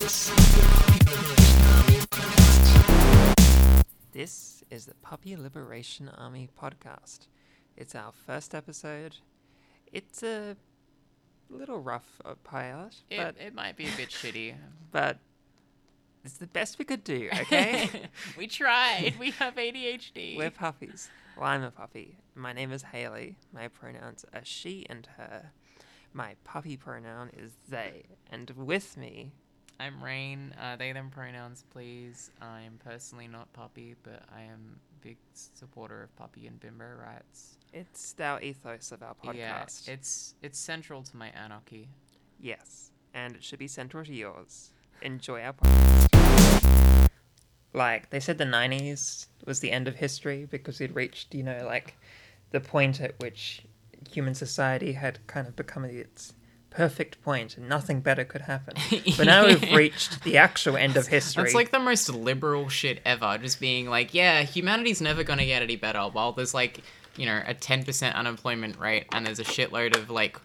This is the Puppy Liberation Army podcast. It's our first episode. It's a little rough uh, pilot, It, but it might be a bit shitty. but it's the best we could do. Okay, we tried. We have ADHD. we're puppies. Well, I'm a puppy. My name is Haley. My pronouns are she and her. My puppy pronoun is they, and with me I'm Rain. Uh, they them pronouns, please. I'm personally not puppy, but I am big supporter of puppy and bimbo rights. It's our ethos of our podcast. Yeah, it's it's central to my anarchy. yes, and it should be central to yours. Enjoy our podcast. Like they said, the '90s was the end of history because we'd reached, you know, like the point at which human society had kind of become its perfect point, and nothing better could happen. But now we've reached the actual end of history. It's like the most liberal shit ever. Just being like, yeah, humanity's never gonna get any better. While there's like, you know, a ten percent unemployment rate, and there's a shitload of like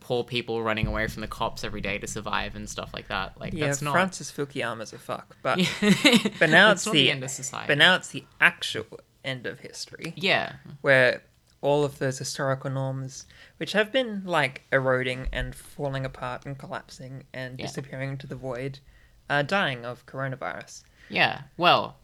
poor people running away from the cops every day to survive and stuff like that. Like yeah, that's not. Francis Fukuyama's a fuck, but but now it's, not the, the end of society. But now it's the actual end of history. yeah, where all of those historical norms, which have been like eroding and falling apart and collapsing and Yeah. disappearing into the void, are dying of coronavirus. yeah. Well,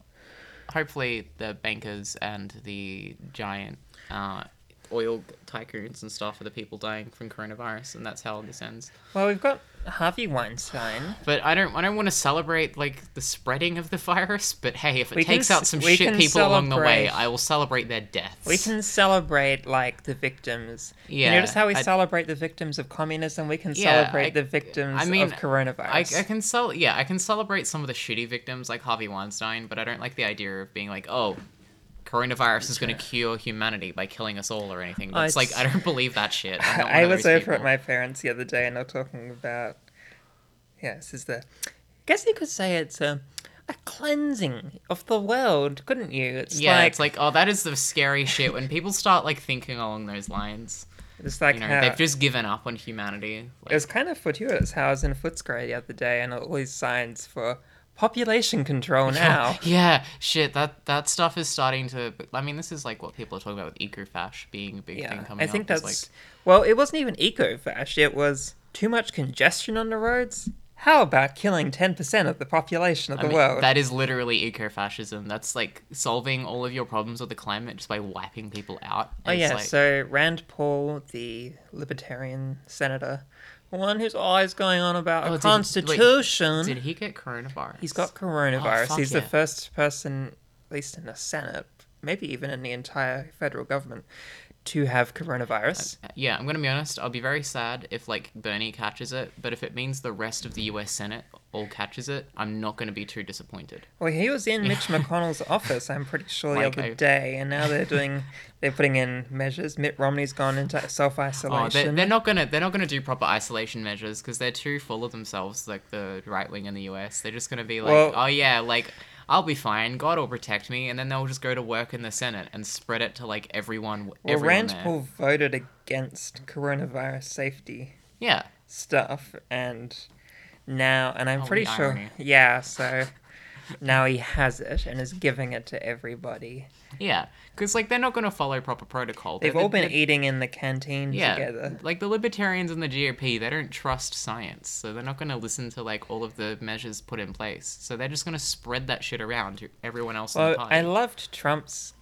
hopefully the bankers and the giant uh, oil tycoons and stuff are the people dying from coronavirus, and that's how this ends. Well, we've got Harvey Weinstein. But I don't I don't want to celebrate like the spreading of the virus, but hey, if it We can takes out some shit people along the way, I will celebrate their deaths. We can celebrate like the victims. you Yeah, notice how we I- celebrate the victims of communism? We can Yeah, celebrate I- the victims I mean, of coronavirus. I, I can cel- yeah, I can celebrate some of the shitty victims like Harvey Weinstein, but I don't like the idea of being like, oh, coronavirus is going to cure humanity by killing us all or anything. That's like I don't believe that shit. I was over at my parents the other day and they're talking about. Yeah, this is the. I guess you could say it's a, a cleansing of the world, couldn't you? It's yeah, like, it's like oh, that is the scary shit when people start like thinking along those lines. it's like You know, how, they've just given up on humanity. it was kind of fortuitous how I was in Footscray the other day and all these signs for population control now. Yeah, shit. That that stuff is starting to. I mean, this is like what people are talking about with ecofash being a big thing Yeah, coming I think up. that's like, well. It wasn't even eco-fash. It was too much congestion on the roads. How about killing ten percent of the population of I the mean, world? that is literally ecofascism. That's like solving all of your problems with the climate just by wiping people out. Oh yeah, like- so Rand Paul, the libertarian senator, one who's always going on about Oh, a did he- wait, constitution. Did he get coronavirus? He's got oh, coronavirus. fuck He's yeah. the first person, at least in the Senate, maybe even in the entire federal government, to have coronavirus. Uh, uh, yeah, I'm gonna be honest. I'll be very sad if like Bernie catches it, but if it means the rest of the U.S. Senate all catches it, I'm not gonna be too disappointed. Well, he was in Mitch McConnell's office, I'm pretty sure, the Like, other I- day, and now they're doing, they're putting in measures. Mitt Romney's gone into self Oh, isolation. they're, they're not gonna they're not gonna do proper isolation measures because they're too full of themselves. Like the right wing in the U.S., they're just gonna be like, Well- oh yeah, like I'll be fine. God will protect me, and then they'll just go to work in the Senate and spread it to like everyone. well, everyone Rand there. Paul voted against coronavirus safety Yeah, stuff, and now, and I'm Oh, pretty sure, irony. yeah, so now he has it and is giving it to everybody. yeah, because like they're not gonna follow proper protocol. They've They're- all been they're- eating in the canteen yeah, together. like the libertarians and the GOP, they don't trust science, so they're not going to listen to like all of the measures put in place. So they're just going to spread that shit around to everyone else in Well, the party. I loved Trump's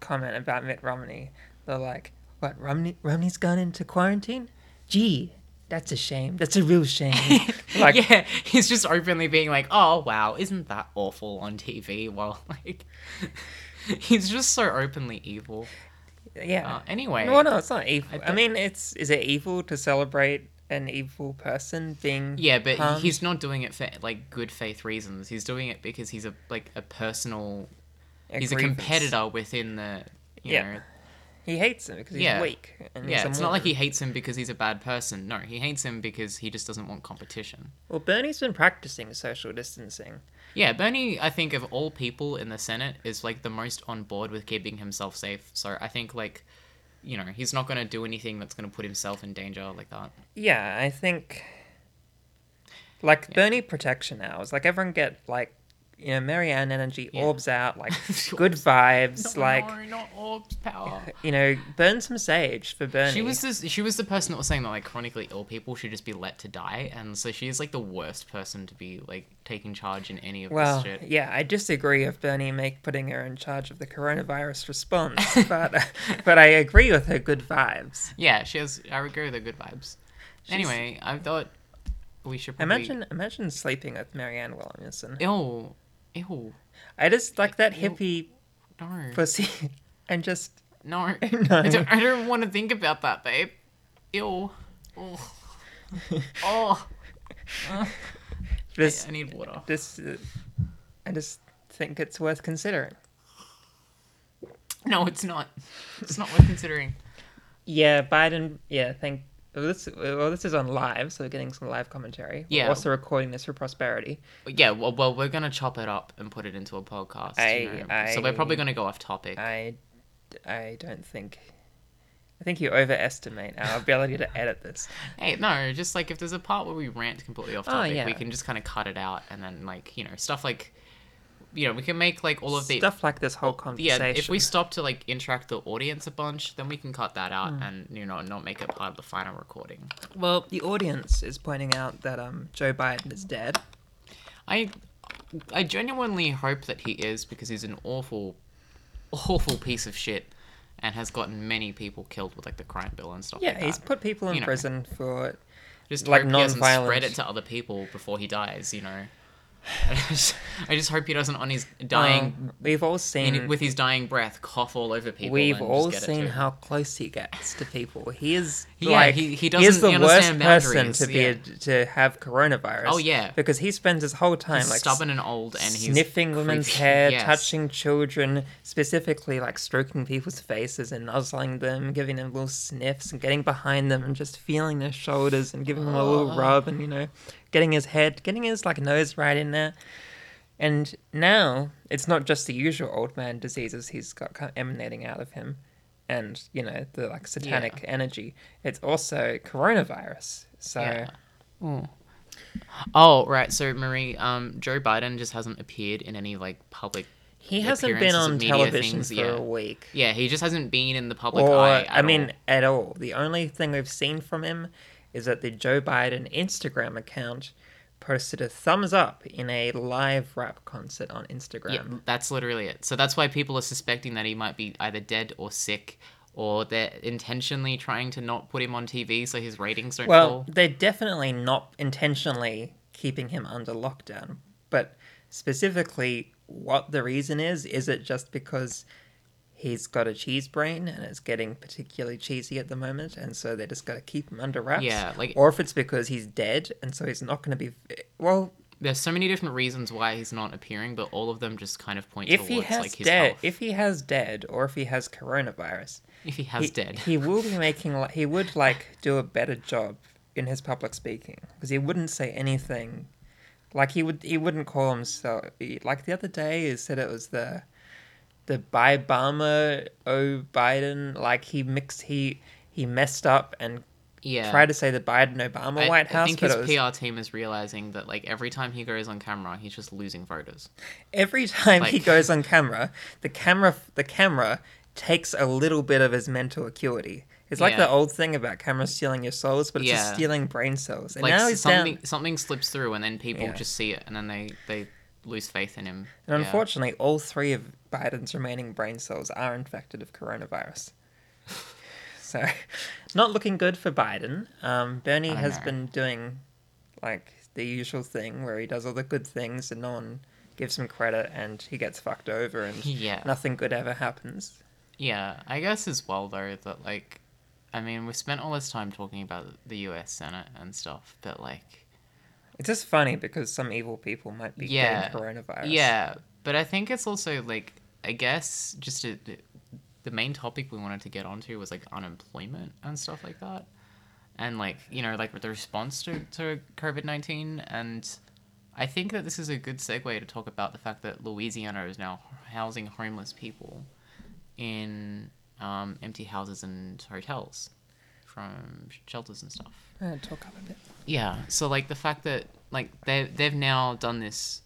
comment about Mitt Romney. They're like, "What? Romney? Romney's gone into quarantine? Gee, that's a shame. That's a real shame." like, yeah, he's just openly being like, "Oh wow, isn't that awful on TV?" While like, he's just so openly evil. yeah. Uh, anyway, well, no, it's not evil. I I, mean, it's is it evil to celebrate an evil person being? yeah, but harmed? he's not doing it for like good faith reasons. He's doing it because he's a like a personal. he's a competitor within the. You Yeah. know, He hates him because he's Yeah. weak. And yeah, it's not like he hates him because he's a bad person. No, he hates him because he just doesn't want competition. Well, Bernie's been practicing social distancing. Yeah, Bernie, I think of all people in the Senate, is like the most on board with keeping himself safe. So I think like, you know, he's not going to do anything that's going to put himself in danger like that. Yeah, I think. Like Bernie protection hours. Like everyone get like you know Marianne energy Yeah. orbs out like good vibes. No, like no, not orbs power. you know burn some sage for Bernie. She was this. She was the person that was saying that like chronically ill people should just be let to die, and so she is like the worst person to be like taking charge in any of Well, this shit. yeah, I disagree of Bernie make putting her in charge of the coronavirus response, but but I agree with her good vibes. Yeah, she has. I agree with her good vibes. Anyway, I thought we should probably. Imagine imagine sleeping with Marianne Williamson. Ew, ew, I just like that Ew. hippie no, pussy, and just no. No. I don't, I don't want to think about that, babe. Ew. Oh. oh. I, just I need water. just uh, I just think it's worth considering. No, it's not. It's not worth considering. Yeah, Biden. Yeah, thank. Well, this well, this is on live, so we're getting some live commentary. We're Yeah. also recording this for prosperity. Yeah, well, well, we're gonna chop it up and put it into a podcast. you I- so we're probably gonna go off topic. I, I don't think. I think you overestimate our ability to edit this. Hey, no, just like if there's a part where we rant completely off Oh, topic, yeah. we can just kind of cut it out, and then like you know stuff like, you know, we can make like all of the Stuff like this whole conversation. yeah. If we stop to like interact the audience a bunch, then we can cut that out and you know not make it part of the final recording. Well, the audience is pointing out that um Joe Biden is dead. I, I genuinely hope that he is because he's an awful, awful piece of shit, and has gotten many people killed with like the crime bill and stuff. Yeah, like he's put people in You know. prison for Just like hope he doesn't non-violent- spread it to other people before he dies. You know, I just, I just hope he doesn't on his dying Um, we've all seen. in, with his dying breath cough all over people. we've all just get it seen how close he gets to people. He is Yeah, like he- he is doesn't the worst person to be yeah. a, to have coronavirus. Oh, yeah. because he spends his whole time He's like stubborn and old, and he's sniffing women's creepy. hair, Yes. touching children, specifically like stroking people's faces and nuzzling them, giving them little sniffs and getting behind them and just feeling their shoulders and giving them a little Oh. rub and you know, getting his head, getting his like nose right in there. And now it's not just the usual old man diseases he's got kind of emanating out of him, and you know the like satanic energy. It's also coronavirus. So Yeah. Oh right, so Marie, um, Joe Biden just hasn't appeared in any like public. he hasn't been on television things, for yeah. a week. Yeah, he just hasn't been in the public or eye. I at mean, all. at all. The only thing we've seen from him is that the Joe Biden Instagram account posted a thumbs up in a live rap concert on Instagram. Yeah, that's literally it. So that's why people are suspecting that he might be either dead or sick, or they're intentionally trying to not put him on TV so his ratings don't Well, fall. they're definitely not intentionally keeping him under lockdown, but specifically what the reason is, is it just because he's got a cheese brain and it's getting particularly cheesy at the moment and so they just got to keep him under wraps? Yeah, like- or if it's because he's dead and so he's not going to be well, There's so many different reasons why he's not appearing, but all of them just kind of point if towards he has like his dead, health. if he has dead or if he has coronavirus, if he has he, dead. he will be making like he would like do a better job in his public speaking because he wouldn't say anything like he would he wouldn't call himself like the other day he said it was the the Bibama O Biden like he mixed he he messed up and yeah. tried to say the Biden Obama I, White House. I think his was PR team is realizing that like every time he goes on camera, he's just losing voters. every time he goes on camera, the camera the camera takes a little bit of his mental acuity. It's like Yeah. the old thing about cameras stealing your souls, but it's just stealing brain cells. And like now he's something down. something slips through, and then people Yeah. just see it, and then they they lose faith in him. And Yeah. unfortunately, all three of Biden's remaining brain cells are infected of coronavirus. so, not looking good for Biden. Um, Bernie has know. been doing like the usual thing where he does all the good things and no one gives him credit and he gets fucked over and Yeah. nothing good ever happens. Yeah, I guess as well though that like, I mean, we've spent all this time talking about the U.S. Senate and stuff, but like, It's just funny because some evil people might be Yeah. getting coronavirus. yeah, but I think it's also like, I guess just a, the main topic we wanted to get onto was like unemployment and stuff like that, and like you know like the response to to COVID nineteen and. I think that this is a good segue to talk about the fact that Louisiana is now housing homeless people in um, empty houses and hotels from shelters and stuff. Uh, talk up a bit. Yeah, so like the fact that like they they've now done this.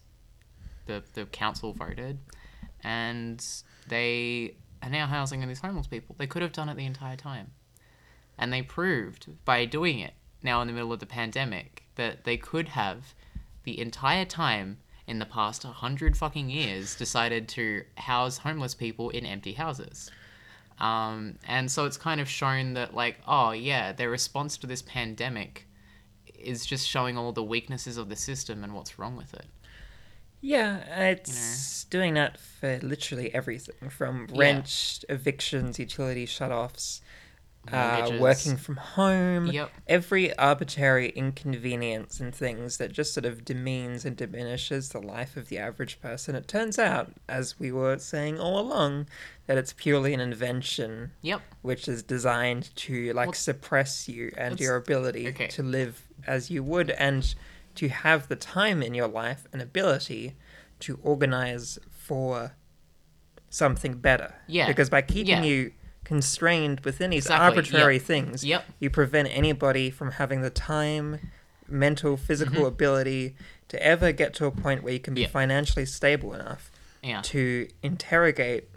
The the council voted, and they are now housing these homeless people. They could have done it the entire time, and they proved by doing it now in the middle of the pandemic that they could have the entire time in the past hundred fucking years decided to house homeless people in empty houses. Um, and so it's kind of shown that, like, oh, yeah, their response to this pandemic is just showing all the weaknesses of the system and what's wrong with it. Yeah, it's doing that for literally everything from Yeah. rent, evictions, utility shutoffs, uh, working from home, Yep. every arbitrary inconvenience and things that just sort of demeans and diminishes the life of the average person. It turns out, as we were saying all along, that it's purely an invention Yep. which is designed to like Well, suppress you and your ability okay. to live as you would and to have the time in your life and ability to organize for something better. Yeah. Because by keeping Yeah. you constrained within these Exactly, arbitrary yep. things, Yep. you prevent anybody from having the time, mental, physical ability to ever get to a point where you can be Mm-hmm. Yep. financially stable enough Yeah. to interrogate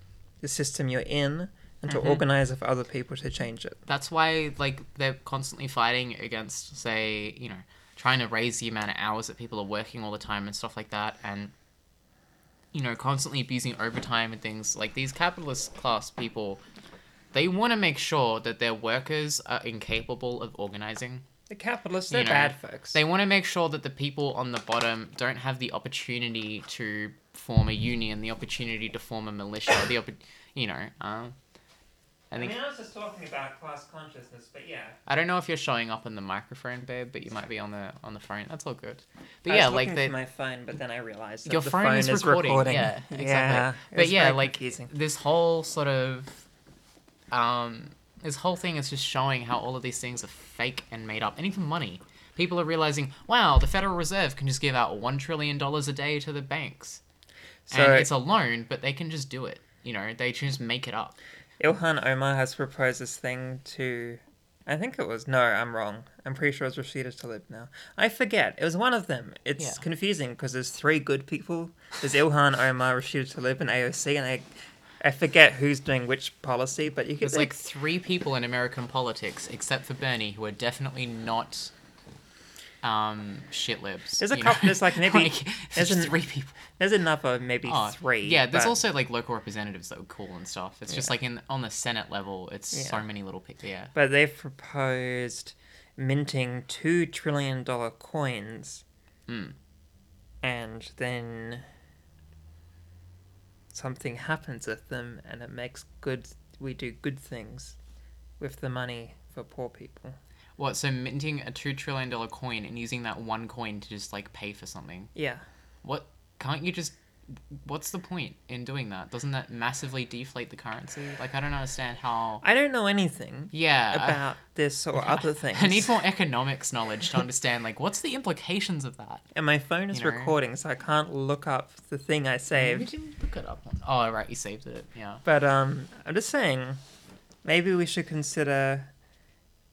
the system you're in and to Mhm. organize for other people to change it. That's why, like, they're constantly fighting against, say, you know, trying to raise the amount of hours that people are working all the time and stuff like that, and you know, constantly abusing overtime and things like these capitalist class people. They want to make sure that their workers are incapable of organizing. The capitalists, they're know, bad folks. They want to make sure that the people on the bottom don't have the opportunity to form a union, the opportunity to form a militia, the oppo- you know. Uh, I think I was just talking about class consciousness, but yeah. I don't know if you're showing up on the microphone, babe, but you might be on the on the phone. That's all good. But I yeah, was like the my phone, but then I realized that your the phone, is, recording. Yeah, exactly. Yeah, but yeah, like confusing. this whole sort of um this whole thing is just showing how all of these things are fake and made up. And even money. People are realizing, wow, the Federal Reserve can just give out one trillion dollars a day to the banks. So and it's a loan, but they can just do it. You know, they just make it up. Ilhan Omar has proposed this thing to. I think it was no, I'm wrong. I'm pretty sure it's Rashida Tlaib now. I forget. It was one of them. It's Yeah. confusing because there's three good people. There's Ilhan Omar, Rashida Tlaib, and AOC, and I, I forget who's doing which policy. But you could There's like three people in American politics, except for Bernie, who are definitely not um shit libs. There's a couple- there's, like, maybe- there's there's an- three people. there's another maybe Oh, three. Yeah, there's but- also like local representatives that are cool and stuff. It's just like in on the Senate level, it's so many little people. Yeah. But they've proposed minting two trillion dollar coins, Mm. and then something happens with them, and it makes good. We do good things with the money for poor people. What? So minting a two trillion dollar coin and using that one coin to just like pay for something. Yeah, What? Can't you just? What's the point in doing that? Doesn't that massively deflate the currency? Like I don't understand how. I don't know anything Yeah. I- about this or other things. I need more economics knowledge to understand like what's the implications of that. And my phone is you know. recording, so I can't look up the thing I Maybe saved. didn't look it up. On... Oh right, you saved it. Yeah. But um, I'm just saying, maybe we should consider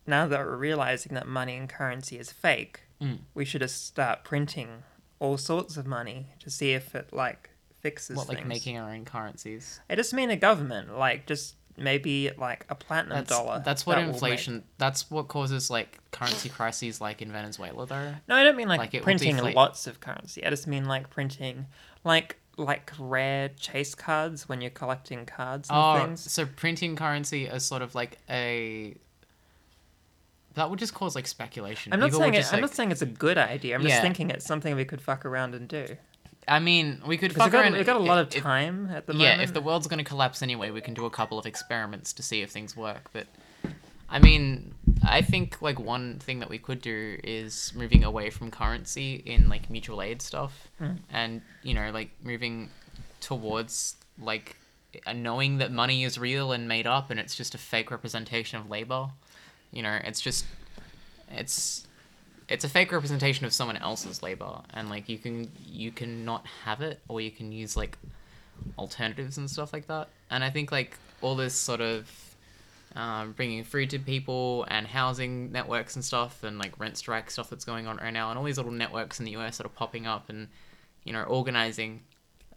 now that we're realizing that money and currency is fake. Mm. We should just start printing all sorts of money to see if it like fixes What like things. making our own currencies? I just mean a government, like just maybe like a platinum That's dollar. that's what that inflation. That's what causes like currency crises, like in Venezuela, though. No, I don't mean like, Like, printing lots of currency. I just mean like printing like like rare chase cards when you're collecting cards and Oh, things. so printing currency is sort of like a. That would just cause like speculation. I'm not People saying it, just, I'm like- not saying it's a good idea. I'm Yeah. just thinking it's something we could fuck around and do. I mean, we could fuck we've got, around. we've got a lot of if- time at the yeah, moment. if the world's gonna collapse anyway, we can do a couple of experiments to see if things work. But I mean, I think like one thing that we could do is moving away from currency in like mutual aid stuff, Mm. and you know, like moving towards like knowing that money is real and made up, and it's just a fake representation of labor. You know, it's just it's it's a fake representation of someone else's labor and like you can you can not have it or you can use like alternatives and stuff like that and i think like all this sort of um, bringing food to people and housing networks and stuff, and like rent strike stuff that's going on right now, and all these little networks in the US that are popping up and you know organizing.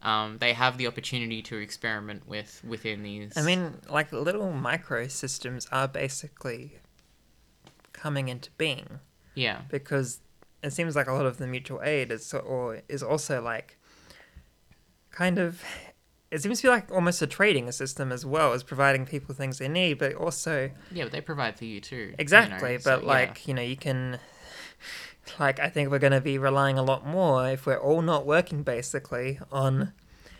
Um, they have the opportunity to experiment with within these. I mean, like little micro systems are basically coming into being yeah, because it seems like a lot of the mutual aid is or is also like kind of it seems to be like almost a trading system as well as providing people things they need, but also yeah, but they provide for you too. you know, exactly. so, but yeah. like you know, you can like I think we're going to be relying a lot more if we're all not working basically on.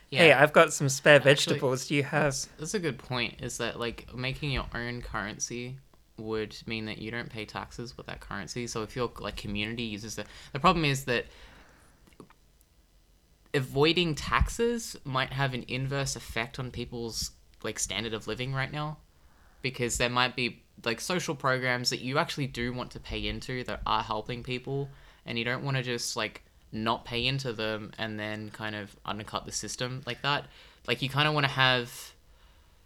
Hey, I've got some spare Actually, vegetables. Do you have? That's, that's a good point. Is that like making your own currency would mean that you don't pay taxes with that currency. So if your like community uses the the problem is that avoiding taxes might have an inverse effect on people's like standard of living right now because there might be like social programs that you actually do want to pay into that are helping people and you don't want to just like not pay into them and then kind of undercut the system like that like you kind of want to have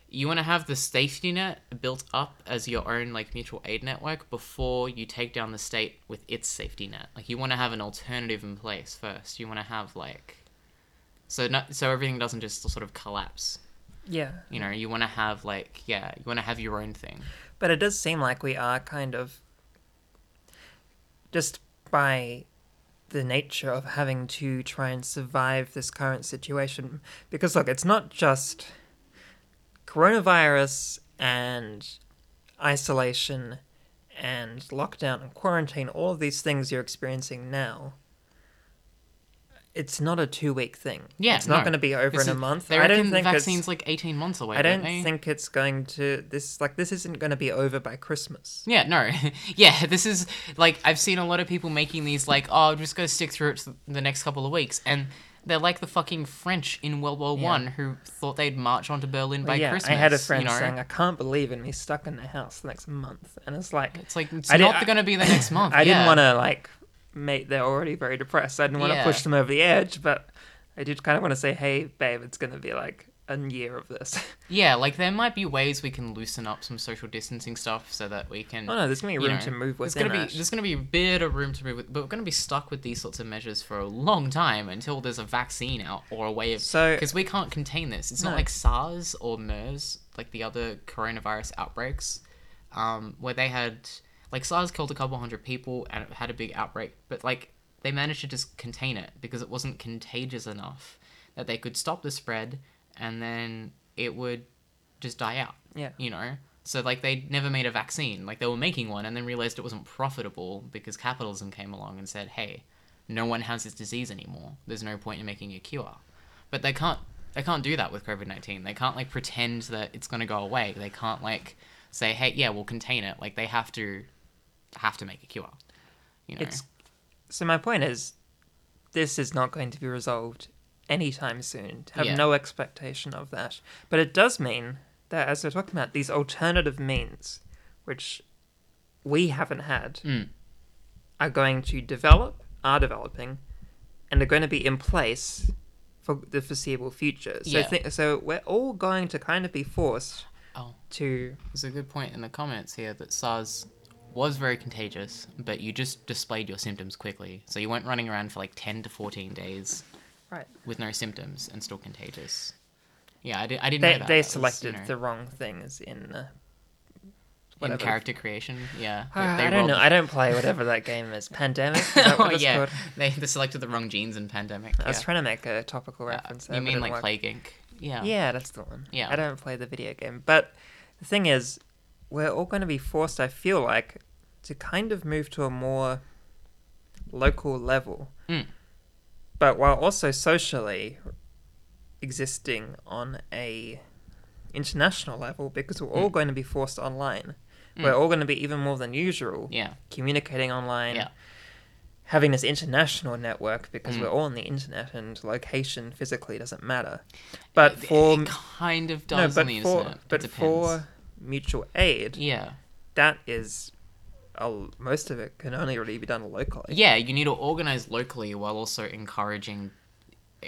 you want to have the safety net built up as your own like mutual aid network before you take down the state with its safety net. Like you want to have an alternative in place first. You want to have like so not so everything doesn't just sort of collapse. Yeah, you know you want to have like yeah you want to have your own thing. But it does seem like we are kind of just by the nature of having to try and survive this current situation. Because look, it's not just coronavirus and isolation and lockdown and quarantine, all of these things you're experiencing now. It's not a two week thing. Yeah, It's not no. going to be over This in a is- month. I don't think the it's- vaccine's like 18 months away I don't think it's going to this like this isn't going to be over by Christmas. Yeah, no. yeah, this is like I've seen a lot of people making these like, oh, I'm just gonna stick through it the next couple of weeks, and they're like the fucking French in World War Yeah. One who thought they'd march onto Berlin by Well, yeah, Christmas. I had a friend you know? saying, "I can't believe in me stuck in the house the next month," and it's like it's like it's I not gonna be the next month. I didn't want to like make. They're already very depressed. I didn't want to Yeah. push them over the edge, but I did kind of want to say, "Hey, babe, it's going to be like a year of this." Yeah, like there might be ways we can loosen up some social distancing stuff so that we can. oh no, there's to be room know, to move There's within gonna be there's gonna be a bit of room to move, with, but we're gonna be stuck with these sorts of measures for a long time until there's a vaccine out or a way of So- because we can't contain this. It's No. not like SARS or MERS, like the other coronavirus outbreaks, um, where they had like SARS killed a couple hundred people and it had a big outbreak, but like they managed to just contain it because it wasn't contagious enough that they could stop the spread and then it would just die out Yeah. you know? So like they never made a vaccine. Like they were making one and then realized it wasn't profitable because capitalism came along and said hey no one has this disease anymore. There's no point in making a cure. But they can't they can't do that with covid-19 they can't like pretend that it's going to go away. They can't like say hey yeah we'll contain it. Like they have to have to make a cure you know? It's so my point is, this is not going to be resolved anytime soon. Have Yeah. no expectation of that. But it does mean that, as we're talking about, these alternative means, which we haven't had, Mm. are going to develop, are developing, and are going to be in place for the foreseeable future. So, Yeah. thi- so we're all going to kind of be forced oh to There's a good point in the comments here that SARS was very contagious, but you just displayed your symptoms quickly. So you weren't running around for like 10 to 14 days right. with no symptoms and still contagious. Yeah, I, did, I didn't They know that. they That was, selected you know, the wrong things in. Uh, in character creation. Yeah, Ah, they I don't know. I don't play whatever that game is. Pandemic. Is oh yeah, called? they, they selected the wrong genes in pandemic. I was trying to make a topical Uh, reference. there, you it mean like work. Plague Inc? Yeah. Yeah, that's the one. Yeah. I don't play the video game, but the thing is, we're all going to be forced. I feel like to kind of move to a more local level, Mm. But while also socially existing on a international level because we're all Mm. going to be forced online. Mm. We're all going to be even more than usual Yeah. communicating online, Yeah. having this international network because Mm. we're all on the internet and location physically doesn't matter. But for it kind of no, does but on the for internet. But for mutual aid, yeah. that is a, most of it can only really be done locally. Yeah, you need to organize locally while also encouraging,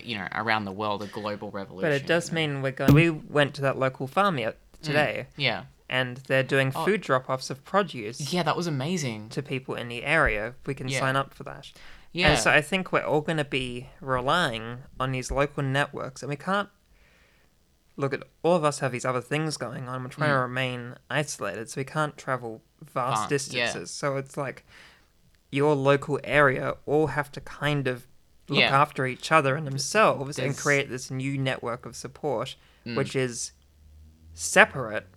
you know, around the world a global revolution. But it does you know? mean we're going. We went to that local farm yet today, Yeah. and they're doing Oh. food drop-offs of produce Yeah, that was amazing. to people in the area. We can Yeah. sign up for that. Yeah. And so I think we're all going to be relying on these local networks, and we can't look at all of us have these other things going on. We're trying to Mm. remain isolated, so we can't travel vast Far- yeah. distances. So it's like your local area all have to kind of look Yeah. after each other and themselves and create this new network of support, Mm. which is separate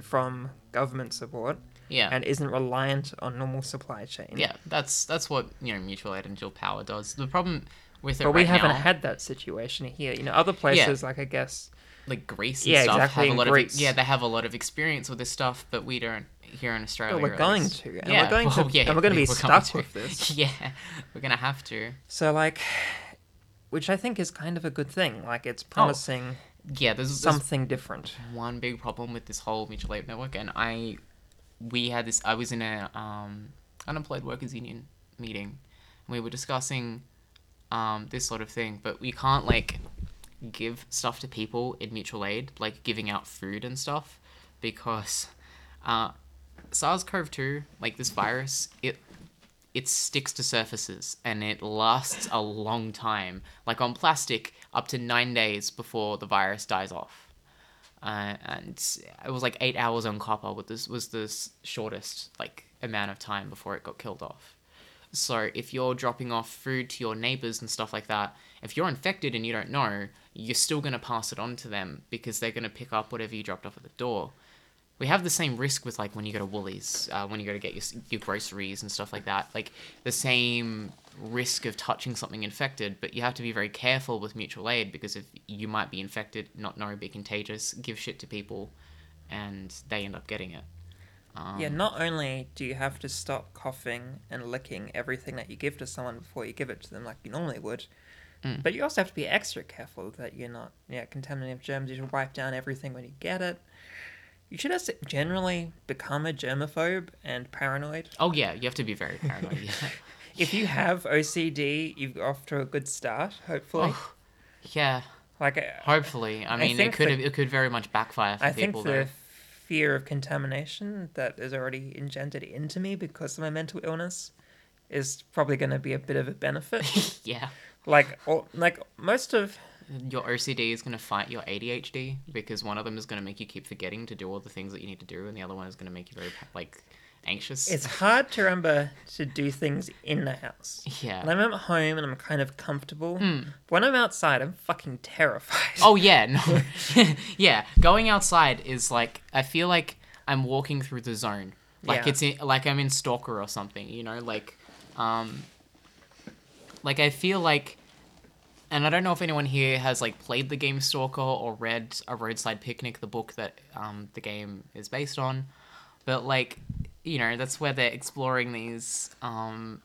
from government support yeah. and isn't reliant on normal supply chain. yeah, that's that's what you know mutual aid and dual power does. The problem with it But we haven't now, had that situation here. You know, other places like I guess like Greece and Yeah, stuff exactly, have a lot Greece. of yeah they have a lot of experience with this stuff, but we don't here in Australia. we're going least. to, and yeah, we're going well, to, yeah, and we're going to be stuck to. with this. Yeah, we're gonna have to. So like, which I think is kind of a good thing. Like Oh, it's promising Yeah, there's, there's something different. one big problem with this whole mutual aid network, and I, we had this. I was in a um, unemployed workers union meeting, and we were discussing um, this sort of thing. But we can't like give stuff to people in mutual aid, like giving out food and stuff, because uh, SARS-CoV-2, like this virus, it it sticks to surfaces and it lasts a long time. Like on plastic, up to nine days before the virus dies off. Uh, and it was like eight hours on copper. With this was the shortest like amount of time before it got killed off. So if you're dropping off food to your neighbors and stuff like that, if you're infected and you don't know, you're still gonna pass it on to them because they're gonna pick up whatever you dropped off at the door we have the same risk with like when you go to Woolies, uh, when you go to get your, your groceries and stuff like that. Like the same risk of touching something infected, but you have to be very careful with mutual aid because if you might be infected, not know, be contagious, give shit to people, and they end up getting it. Um, yeah, not only do you have to stop coughing and licking everything that you give to someone before you give it to them like you normally would, Mm. but you also have to be extra careful that you're not yeah contaminating with germs. You should wipe down everything when you get it. You should just generally become a germaphobe and paranoid. Oh yeah, you have to be very paranoid. yeah. If you have OCD, you're off to a good start. Hopefully, Oh, yeah, like uh, hopefully. I I mean, it could the- have, it could very much backfire for I think people the though. fear of contamination that is already engendered into me because of my mental illness is probably going to be a bit of a benefit. yeah. like, all, like most of Your OCD is going to fight your ADHD because one of them is going to make you keep forgetting to do all the things that you need to do, and the other one is going to make you very like anxious. it's hard to remember to do things in the house. yeah. When I'm at home and I'm kind of comfortable, Hmm. when I'm outside, I'm fucking terrified. Oh yeah, no, yeah. Going outside is like I feel like I'm walking through the zone. Like Yeah. it's in, like I'm in Stalker or something. You know, like, um, like I feel like, and I don't know if anyone here has like played the game Stalker or read A Roadside Picnic, the book that um the game is based on, but like, you know, that's where they're exploring these um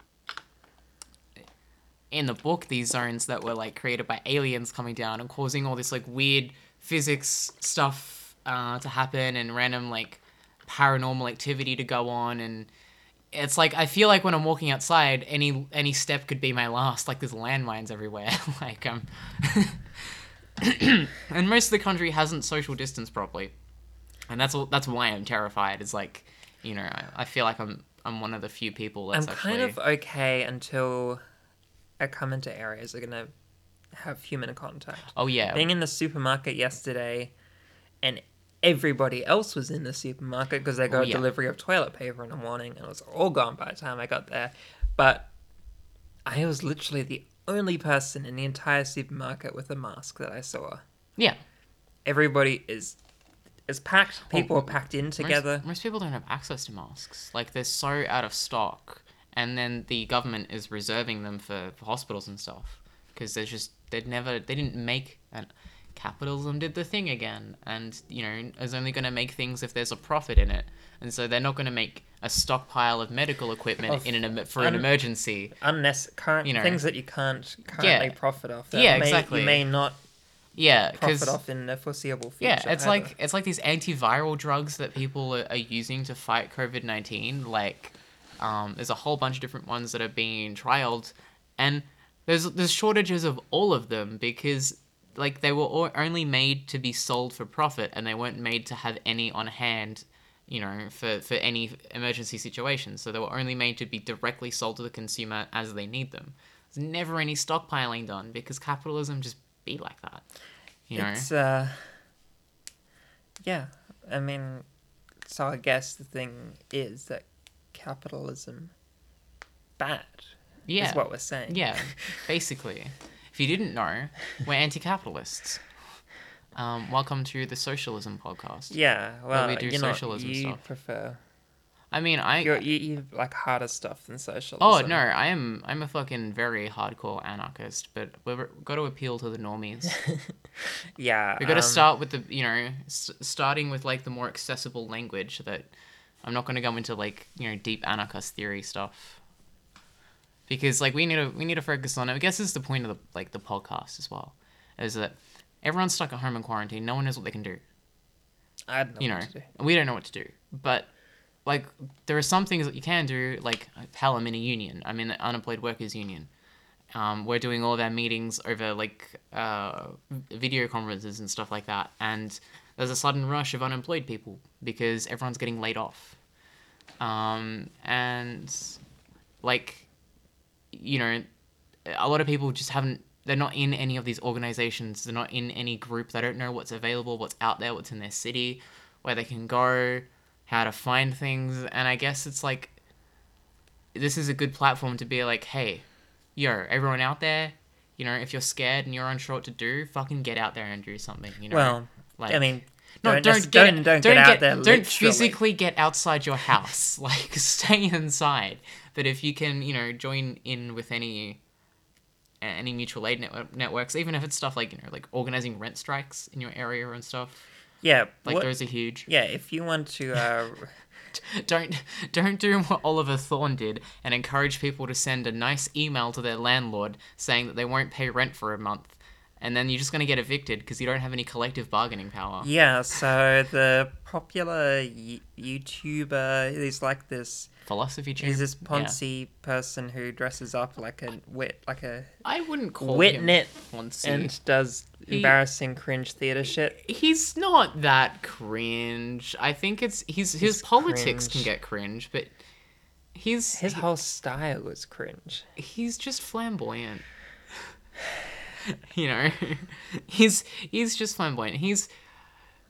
in the book these zones that were like created by aliens coming down and causing all this like weird physics stuff uh, to happen and random like paranormal activity to go on and it's like I feel like when I'm walking outside any any step could be my last. Like there's landmines everywhere. Like um and most of the country hasn't social distance properly. And that's all that's why I'm terrified. Is like you know I, I feel like I'm I'm one of the few people I'm that's kind of okay until I come into areas that are going to have human contact. oh yeah. Being in the supermarket yesterday and everybody else was in the supermarket because they got Oh, a delivery of toilet paper in the morning and it was all gone by the time I got there. But I was literally the only person in the entire supermarket with a mask that I saw. yeah Everybody is is packed. Well, People are packed in together. Most, most people don't have access to masks. Like they're so out of stock, and then the government is reserving them for, for hospitals and stuff because they're just they'd never they didn't make and capitalism did the thing again, and you know is only going to make things if there's a profit in it, and so they're not going to make a stockpile of medical equipment Of in an for an un- emergency. Unnecess- current You know. things that you can't currently profit off. That Yeah, may, exactly. You may not Yeah, profit off in the foreseeable future. Yeah, it's either. like it's like these antiviral drugs that people are, are using to fight COVID nineteen. Like, um, there's a whole bunch of different ones that are being trialed, and there's there's shortages of all of them because like they were all only made to be sold for profit, and they weren't made to have any on hand you know, for, for any emergency situations. So they were only made to be directly sold to the consumer as they need them. There's never any stockpiling done because capitalism just be like that. You know? It's uh yeah. I mean so I guess the thing is that capitalism bad yeah. is what we're saying. Yeah, basically. If you didn't know, we're anti-capitalists. Um, welcome to the Socialism Podcast. Yeah, well, we do you know, socialism you stuff. prefer I mean, I you're, you you like harder stuff than socialism. oh no, I am I'm a fucking very hardcore anarchist, but we've got to appeal to the normies. Yeah, We got to um, start with the you know s- starting with like the more accessible language that I'm not going to go into like you know deep anarchist theory stuff because like we need to we need to focus on it. I guess this is the point of the like the podcast as well, is that everyone's stuck at home in quarantine. No one knows what they can do. I don't know You what know, to do. we don't know what to do, but. Like there are some things that you can do. Like hell, I'm in a union. I'm in the unemployed workers union. Um, we're doing all of our meetings over like uh, video conferences and stuff like that, and there's a sudden rush of unemployed people because everyone's getting laid off. Um, and like, you know, a lot of people just haven't. They're not in any of these organizations. They're not in any group. They don't know what's available, what's out there, what's in their city, where they can go, how to find things. And I guess it's like, this is a good platform to be like, hey, yo, everyone out there, you know, if you're scared and you're unsure what to do, fucking get out there and do something. You know, Well, like I mean, no, don't, don't, get, don't, don't get out there. Don't literally. physically get outside your house. like stay inside. But if you can, you know, join in with any any mutual aid network, networks, even if it's stuff like you know, like organizing rent strikes in your area and stuff, Yeah, like what- those are huge. yeah. If you want to, uh, Don't don't do what Oliver Thorne did and encourage people to send a nice email to their landlord saying that they won't pay rent for a month, and then you're just gonna get evicted because you don't have any collective bargaining power. yeah. So the popular y- YouTuber is like this. Philosophy tube. He's this Yeah. Ponzi person who dresses up like a wit, like a I wouldn't call witnit him Ponzi. and does He- embarrassing cringe theater shit. he's not that cringe. I think it's he's his He's politics can get cringe, but he's His whole style is cringe. he's just flamboyant. you know, he's he's just flamboyant. He's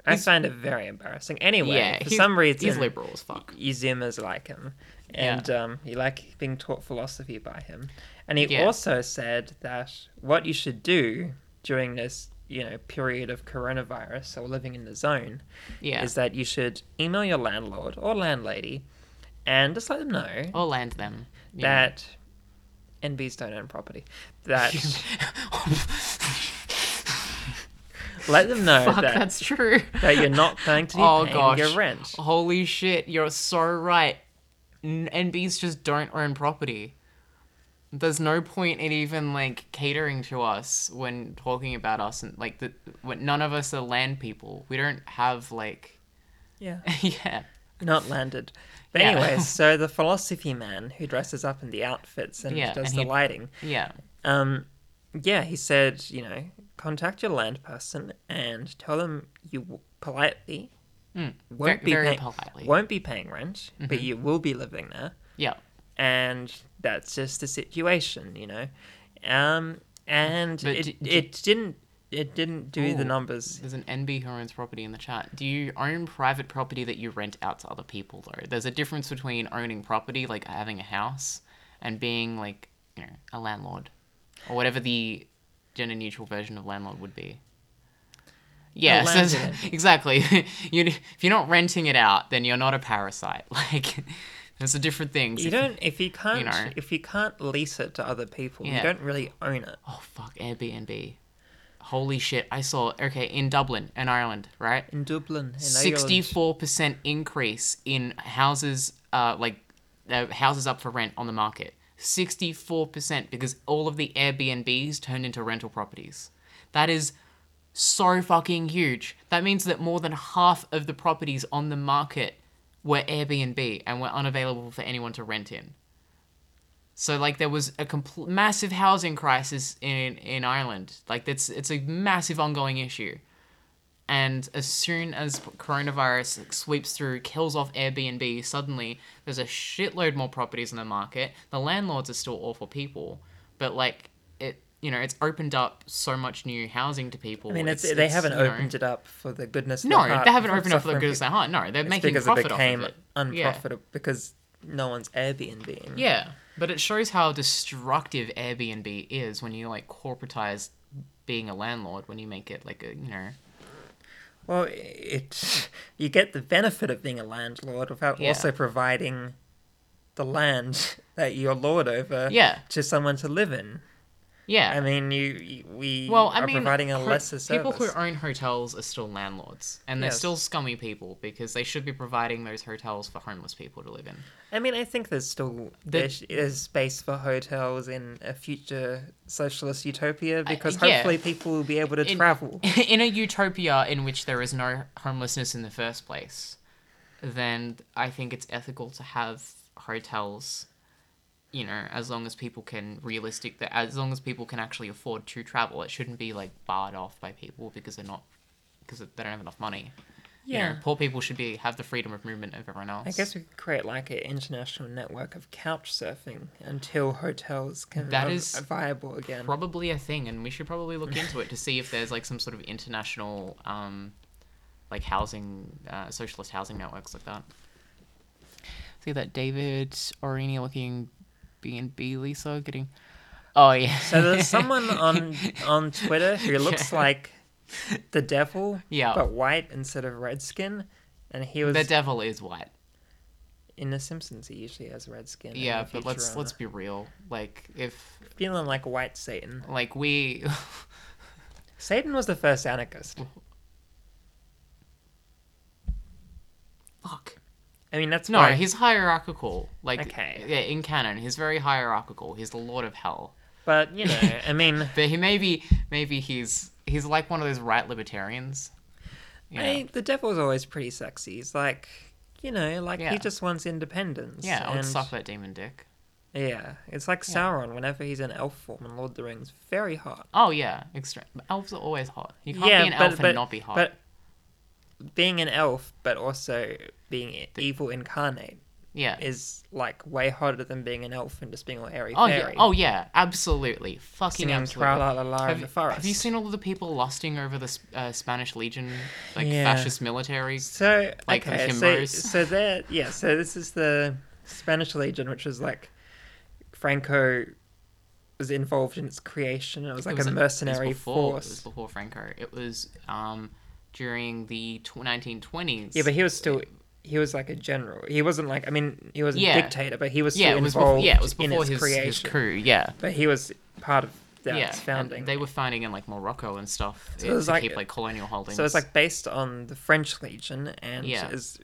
I find it very embarrassing. Anyway, yeah, for some reason, he's liberal as fuck. you Zoomers like him, and um, you like being taught philosophy by him. And he Yeah. also said that what you should do during this, you know, period of coronavirus or living in the zone Yeah, is that you should email your landlord or landlady and just let them know or land them. you that NBs don't own property. That let them know fuck, that that's true. that you're not going to be Oh, paying gosh. your rent. Holy shit, you're so right. N- NBs just don't own property. There's no point in even like catering to us when talking about us and like the when none of us are land people. We don't have like Yeah. yeah. not landed. But Yeah. anyway, so the philosophy man who dresses up in the outfits and Yeah, does and the he- lighting, Yeah. um, yeah, he said, you know, contact your land person and tell them you w- politely Mm, won't Very, be very paying politely. Mm-hmm. won't be paying rent, but you will be living there, Yeah. and that's just the situation, you know. Um, and But it, d- it didn't it didn't do the numbers. There's an NB who owns property in the chat. Do you own private property that you rent out to other people though? There's a difference between owning property, like having a house, and being like, you know, a landlord. Or whatever the gender neutral version of landlord would be. Yeah, so exactly. you if you're not renting it out, then you're not a parasite. Like there's a different thing. You If- don't if you can't know. if you can't lease it to other people, you don't really own it. Oh fuck, Airbnb. Holy shit! I saw okay in Dublin in Ireland, right? In Dublin, in Sixty-four percent increase in houses, uh, like uh, houses up for rent on the market. Sixty-four percent because all of the Airbnbs turned into rental properties. That is so fucking huge. That means that more than half of the properties on the market were Airbnb and were unavailable for anyone to rent in. So like there was a compl- massive housing crisis in in Ireland. Like that's it's a massive ongoing issue. And as soon as coronavirus sweeps through, kills off Airbnb, suddenly there's a shitload more properties in the market. The landlords are still awful people, but like it, you know, it's opened up so much new housing to people. I mean, it's, they haven't you know- opened it up for the goodness. Of No, their heart they haven't opened up for the goodness of their heart. No, they're It's making because profit it became off of it. unprofitable because no one's Airbnb. Yeah, but it shows how destructive Airbnb is when you like corporatize being a landlord when you make it like a you know Well, it you get the benefit of being a landlord without Yeah. also providing the land that you're lord over yeah to someone to live in. Yeah. I mean, you, you we well, I are mean, providing a ho- lesser people who own hotels are still landlords, and they're Yes. still scummy people because they should be providing those hotels for homeless people to live in. I mean, I think there's still The- there is space for hotels in a future socialist utopia because yeah. hopefully people will be able to In- travel. in a utopia in which there is no homelessness in the first place, then I think it's ethical to have hotels. You know, as long as people can realistic, that as long as people can actually afford to travel, it shouldn't be like barred off by people because they're not because they don't have enough money. You know, Yeah. poor people should be have the freedom of movement of everyone else. I guess we could create like an international network of couch surfing until hotels can that is are viable again. probably a thing, and we should probably look into it to see if there's like some sort of international, um, like housing, uh, socialist housing networks like that. See that David Orini looking B and B Lisa getting. Oh yeah. So there's someone on on Twitter who looks Yeah. like the devil, Yeah. but white instead of red skin, and he was the devil is white. in The Simpsons. He usually has red skin. Yeah, but let's let's uh, be real. Like if feeling like white Satan. like we Satan was the first anarchist. fuck. I mean, that's No, why he's hierarchical. Like Okay. yeah, in canon, he's very hierarchical. He's the lord of hell. But you know, I mean, But he maybe maybe he's he's like one of those right libertarians. You know? I, the devil's always pretty sexy. He's like, you know, like Yeah. he just wants independence. Yeah, I would and- suck that demon dick. Yeah, it's like Yeah. Sauron whenever he's in elf form in Lord of the Rings. Very hot. Oh yeah, extreme. Elves are always hot. You can't yeah, be an but, elf but, and not be hot. But being an elf, but also being evil incarnate, yeah. is like way hotter than being an elf and just being all airy Oh yeah. Oh yeah. Absolutely. Fucking singing absolutely. Tra La La La in Have, the forest. have you seen all the people lusting over the uh, Spanish Legion, like Yeah. fascist military? So like okay, so so there, yeah. So this is the Spanish Legion, which was like Franco was involved in its creation. It was like It was a mercenary before, It was before Franco. It was um during the tw- 1920s. Yeah, but he was still he was like a general. He wasn't like I mean he was a Yeah. dictator, but he was still yeah, it was involved before. Yeah, it was in before its his, his creation. coup. Yeah. But he was part of that yeah, and founding. they were finding in like Morocco and stuff So eh, it was to like- keep like colonial holdings. So it's like based on the French Legion and Yeah. is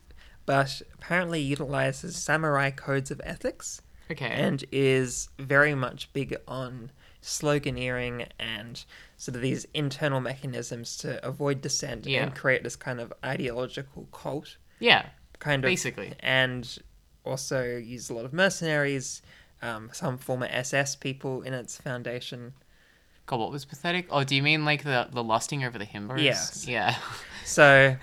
but apparently utilizes samurai codes of ethics okay, and is very much big on sloganeering and sort of these internal mechanisms to avoid dissent Yeah. and create this kind of ideological cult yeah, kind of basically. and also use a lot of mercenaries um, some former ss people in its foundation God, what was pathetic? Oh, do you mean like the the lusting over the himbos? Yes. Yeah. so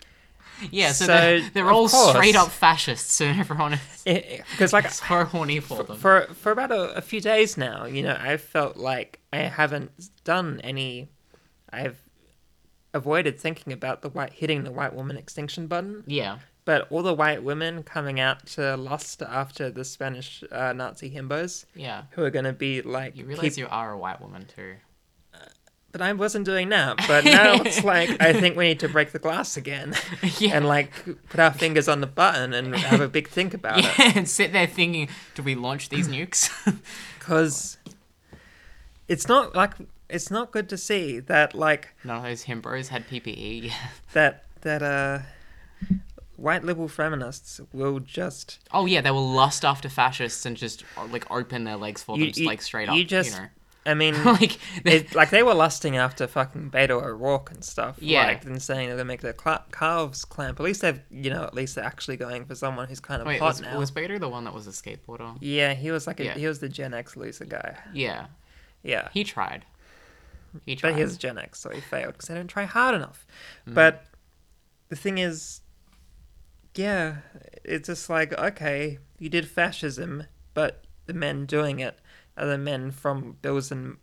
yeah. So, So, they're, they're all course- straight up fascists, and everyone is because like so horny for them. for for about a, a few days now, you know, I felt like I haven't done any. I've avoided thinking about the white hitting the white woman extinction button, yeah. But all the white women coming out to lust after the Spanish uh, Nazi himbos, Yeah. who are going to be like. You realize keep- you are a white woman too. But I wasn't doing that. But now it's like I think we need to break the glass again, yeah. and like put our fingers on the button and have a big think about it. yeah, and sit there thinking, do we launch these nukes? because it's not like it's not good to see that like None of those himbos had PPE. that that uh white liberal feminists will just oh yeah, they will lust after fascists and just like open their legs for You- them, you- like straight you up. just- you know, I mean like it, like they were lusting after fucking Beto O'Rourke and stuff Yeah. like and saying they're gonna make their cla calves clamp at least they've you know at least they're actually going for someone who's kind of Wait, hot was, now was Beto the one that was a skateboarder? yeah he was like a, Yeah. he was the Gen X loser guy Yeah, yeah he tried. He tried, but he has Gen X, so he failed because they don't try hard enough. Mm. But the thing is, yeah, it's just like okay, you did fascism, but the men doing it are the men from Bills and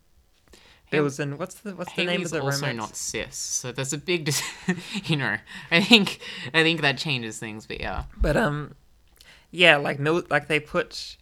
Bills and what's the what's the name of the also romance? not cis, so there's a big, dis- you know. I think I think that changes things, but yeah, But um, yeah, like Mil- like they put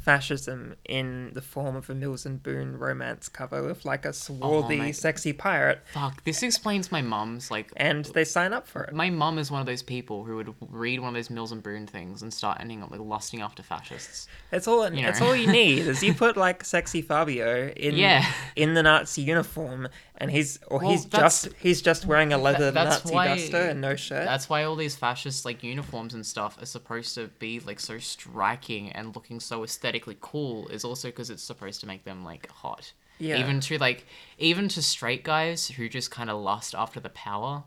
fascism in the form of a Mills and Boon romance cover with like a swarthy, my- sexy pirate, fuck. This explains my mum's like. and they sign up for it. My mum is one of those people who would read one of those Mills and Boon things and start ending up like lusting after fascists. It's all. You It's know. all you need is you put like sexy Fabio in Yeah. in the Nazi uniform, and he's or Well, he's just he's just wearing a leather that's Nazi why- duster and no shirt. That's why all these fascist like uniforms and stuff are supposed to be like so striking and looking so aesthetically cool. Is also because it's supposed to make them like hot. Yeah. Even to like even to straight guys who just kind of lust after the power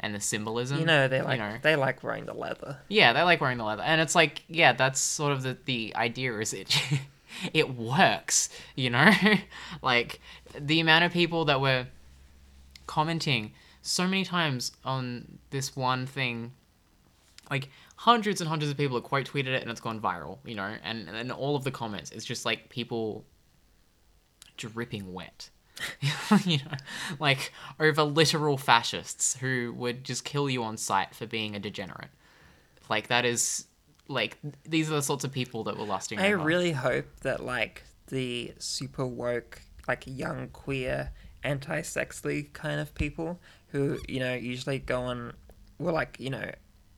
and the symbolism. you know they like know. they like wearing the leather. Yeah, they like wearing the leather, and it's like, yeah, that's sort of the the idea. Is it? it works, you know. like the amount of people that were commenting so many times on this one thing, like hundreds and hundreds of people have quote tweeted it, and it's gone viral, you know. And and all of the comments, it's just like people dripping wet. you know, like over literal fascists who would just kill you on sight for being a degenerate. Like that is like these are the sorts of people that were lusting. I really hope that like the super woke, like young queer, anti-sex league kind of people who you know usually go on, will like you know,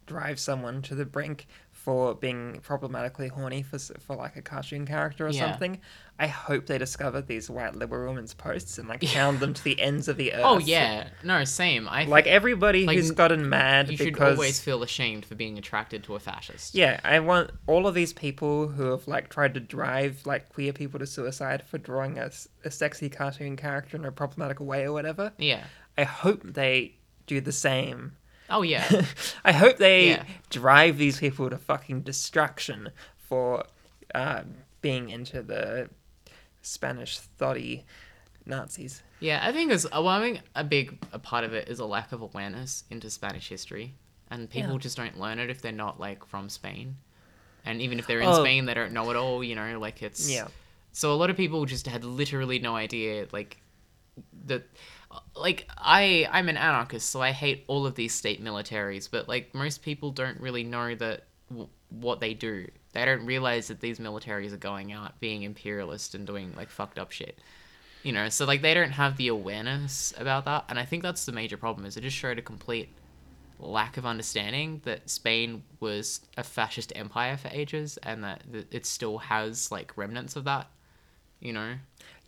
drive someone to the brink for being problematically horny for for like a cartoon character or Yeah. something. I hope they discover these white liberal women's posts and like hound them to the ends of the oh, earth. Oh yeah, no, same. I Like everybody Like, who's gotten mad you should always feel ashamed for being attracted to a fascist. Yeah, I want all of these people who have like tried to drive like queer people to suicide for drawing a sexy cartoon character in a problematical way or whatever. Yeah. I hope they do the same. Oh yeah. I hope they Yeah. drive these people to fucking destruction for uh, being into the Spanish thoughty Nazis. Yeah, I think it's well, I think a big a part of it is a lack of awareness into Spanish history, and people Yeah. just don't learn it if they're not like from Spain, and even if they're in Oh. Spain, they don't know it all. You know, like it's Yeah. So a lot of people just had literally no idea, like that. Like I, I'm an anarchist, so I hate all of these state militaries. But like most people don't really know that w- what they do. They don't realize that these militaries are going out being imperialist and doing like fucked up shit. You know, so like they don't have the awareness about that, and I think that's the major problem. Is it just showed a complete lack of understanding that Spain was a fascist empire for ages, and that, that it still has like remnants of that. You know,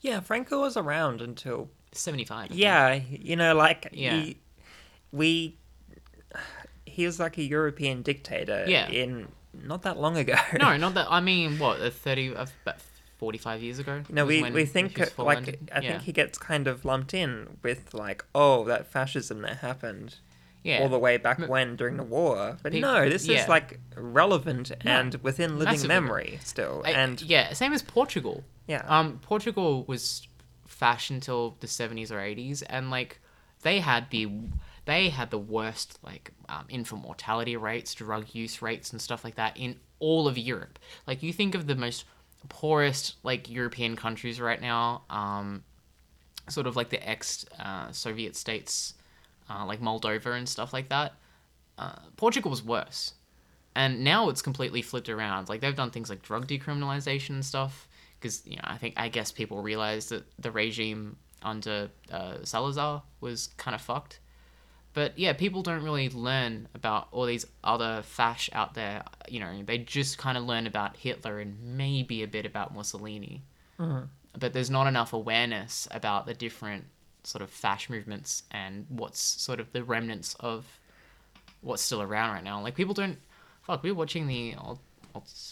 Yeah, Franco was around until seventy five. Yeah, you know, like Yeah. he, we, he was like a European dictator. Yeah. in not that long ago. No, not that. I mean, what thirty, about forty-five years ago. No, we, we think like. I yeah. think he gets kind of lumped in with like oh that fascism that happened yeah. all the way back when during the war, but Pe- no, this yeah. is like relevant and within living memory still, I- and yeah, same as Portugal. yeah, Um, Portugal was fashion till the seventies or eighties, and like they had the they had the worst like um, infant mortality rates, drug use rates, and stuff like that in all of Europe. Like you think of the most poorest like European countries right now, um, sort of like the ex uh, Soviet states, uh, like Moldova and stuff like that. Uh, Portugal was worse and now it's completely flipped around. Like they've done things like drug decriminalization and stuff because you know I think I guess people realized that the regime under uh, Salazar was kind of fucked. But yeah, people don't really learn about all these other fash out there. You know, they just kind of learn about Hitler and maybe a bit about Mussolini. But there's not enough awareness about the different sort of fash movements and what's sort of the remnants of what's still around right now. Like people don't. Fuck, we were watching the old,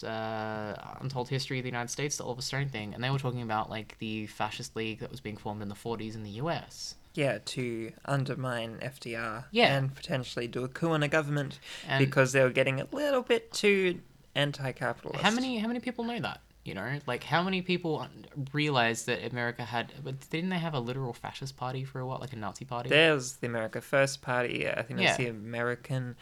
uh, Untold History of the United States, the Oliver Stone thing, and they were talking about like the fascist league that was being formed in the 40s in the U.S. yeah, to undermine FDR, Yeah. and potentially do a coup in a government And because they were getting a little bit too anti-capitalist. how many how many people know that? You know, like how many people realized that America had? But didn't they have a literal fascist party for a while, like a Nazi party? There's the America First Party. I think there's Yeah. the American.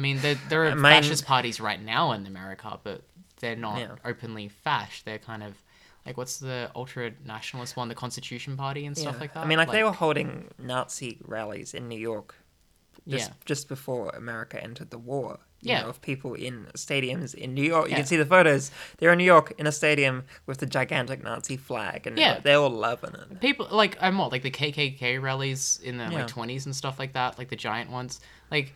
I mean, there, there are fascist parties right now in America, but they're not Yeah. openly fash. They're kind of like what's the ultra nationalist one, the Constitution Party and stuff Yeah. like that. I mean, like, they were holding Nazi rallies in New York just yeah, just before America entered the war. You Yeah. know, of people in stadiums in New York. You Yeah. can see the photos. They're in New York in a stadium with the gigantic Nazi flag, and Yeah. they're all loving it. people like I'm what like the KKK rallies in the Yeah. like 20s and stuff like that, like the giant ones. Like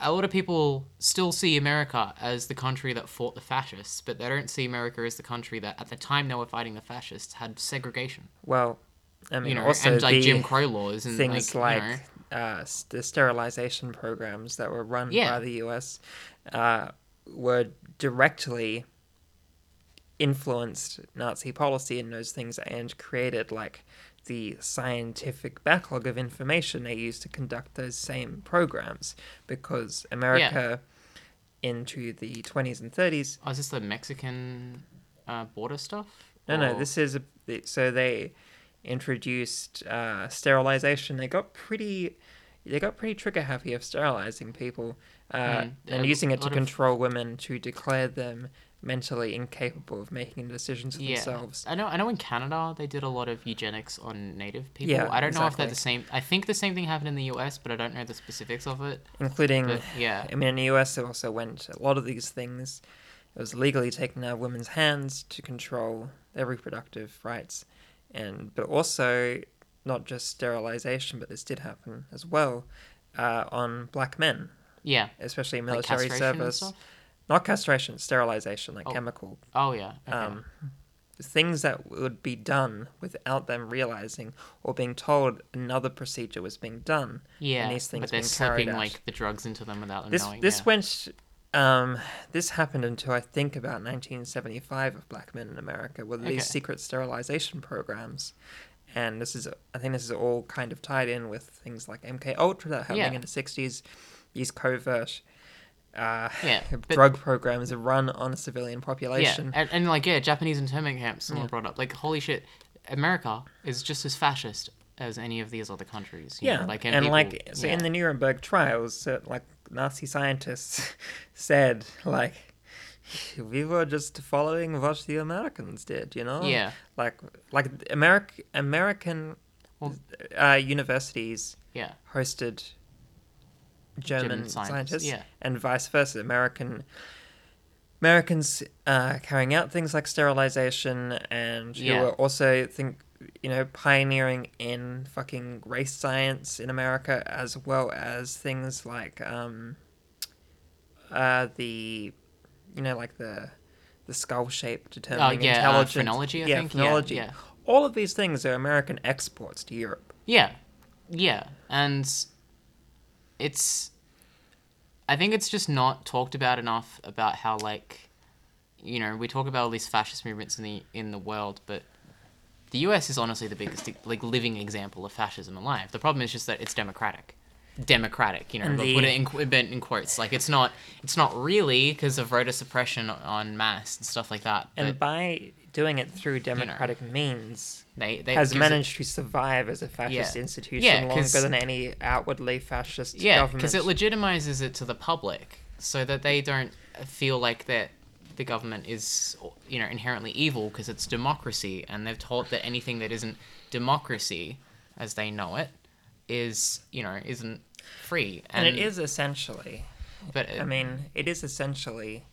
a lot of people still see America as the country that fought the fascists, but they don't see America as the country that at the time they were fighting the fascists had segregation. Well, I mean, You know, also and like Jim Crow laws and things like, like, you know, uh, the sterilization programs that were run Yeah. by the U.S. Uh, were directly influenced Nazi policy in those things and created like the scientific backlog of information they used to conduct those same programs because America into the 20s and 30s Oh, is this the Mexican uh, border stuff? no, no. This is a so they introduced uh, sterilization. They got pretty, they got pretty trigger happy of sterilizing people uh, Mm, and using it to lot of- control women to declare them mentally incapable of making decisions for yeah. themselves. I know. I know. In Canada, they did a lot of eugenics on Native people. Yeah, I don't know if they're the same. I think the same thing happened in the U.S., but I don't know the specifics of it. Including, But yeah, I mean, in the U.S. it also went a lot of these things. It was legally taken out of women's hands to control their reproductive rights, and but also not just sterilization, but this did happen as well uh, on black men, yeah. especially in Like military and service. Not castration, sterilization, like Oh, chemical. Oh yeah. Okay. Um, things that would be done without them realizing or being told another procedure was being done. yeah. and these things but they're slipping like the drugs into them without them This knowing. this yeah. went. Um, this happened until I think about 1975 of black men in America with Okay. these secret sterilization programs, and this is I think this is all kind of tied in with things like MK Ultra that happening Yeah. in the 60s, these covert. Uh, Yeah, drug programs are run on a civilian Yeah, population. and, and like yeah, Japanese internment camps. Someone Yeah. brought up like holy shit, America is just as fascist as any of these other countries. you Yeah, know, like and, people- like so yeah. in the Nuremberg trials, so, like Nazi scientists said, like we were just following what the Americans did, you know? yeah, like like American American Well- uh, universities yeah, hosted German, German scientists, scientists, yeah. and vice versa. American Americans uh, carrying out things like sterilization, and who Yeah. were also think you know pioneering in fucking race science in America, as well as things like um, uh, the you know like the the skull shape oh determining yeah, uh, intelligence. phrenology. I yeah, think. phrenology. Yeah, yeah, All of these things are American exports to Europe. yeah, yeah, and it's. I think it's just not talked about enough about how like, you know, we talk about all these fascist movements in the in the world, but the U.S. is honestly the biggest like living example of fascism alive. The problem is just that it's democratic, democratic. You know, but the- put it in, in quotes. Like it's not it's not really because of voter suppression on mass and stuff like that. And by doing it through democratic means, they they has gives it- managed to survive as a fascist Yeah. institution Yeah, longer than any outwardly fascist Yeah, government. because it legitimizes it to the public, so that they don't feel like that the government is, you know, inherently evil because it's democracy, and they've taught that anything that isn't democracy, as they know it, is, you know, isn't free. and it is essentially, But I mean, it is essentially,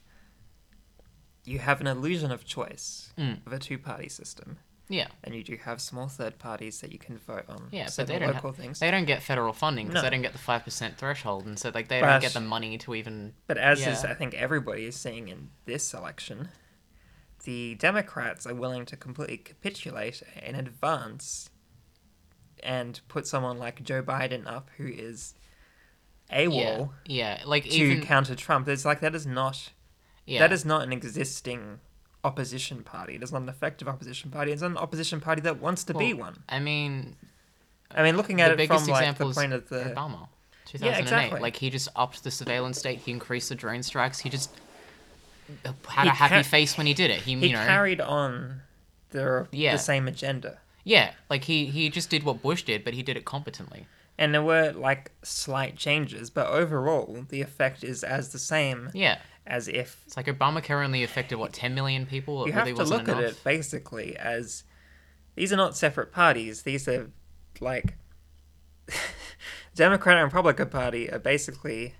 you have an illusion of choice Mm. of a two-party system, yeah, and you do have small third parties that you can vote on. yeah, but certain they don't local have, things. they don't get federal funding because No. they don't get the five percent threshold, and so like they But- don't get the money to even. But as is, I think everybody is seeing in this election, the Democrats are willing to completely capitulate in advance and put someone like Joe Biden up, who is AWOL, Yeah, yeah, like to even counter Trump. It's like that is not yeah, that is not an existing opposition party. It is not an effective opposition party. It's not an opposition party that wants to be one. I mean, I mean, looking at the it biggest from like the point of the Obama, 2008. exactly. Like he just upped the surveillance state. He increased the drone strikes. He just had He a happy ca- face when he did it. He, He you know, carried on the Yeah. the same agenda. yeah, like he he just did what Bush did, but he did it competently. And there were like slight changes, but overall the effect is as the same Yeah, as if it's like Obamacare only affected what 10 million people. It you really have to wasn't look at enough. it basically as these are not separate parties. These are like Democrat and Republican Party are basically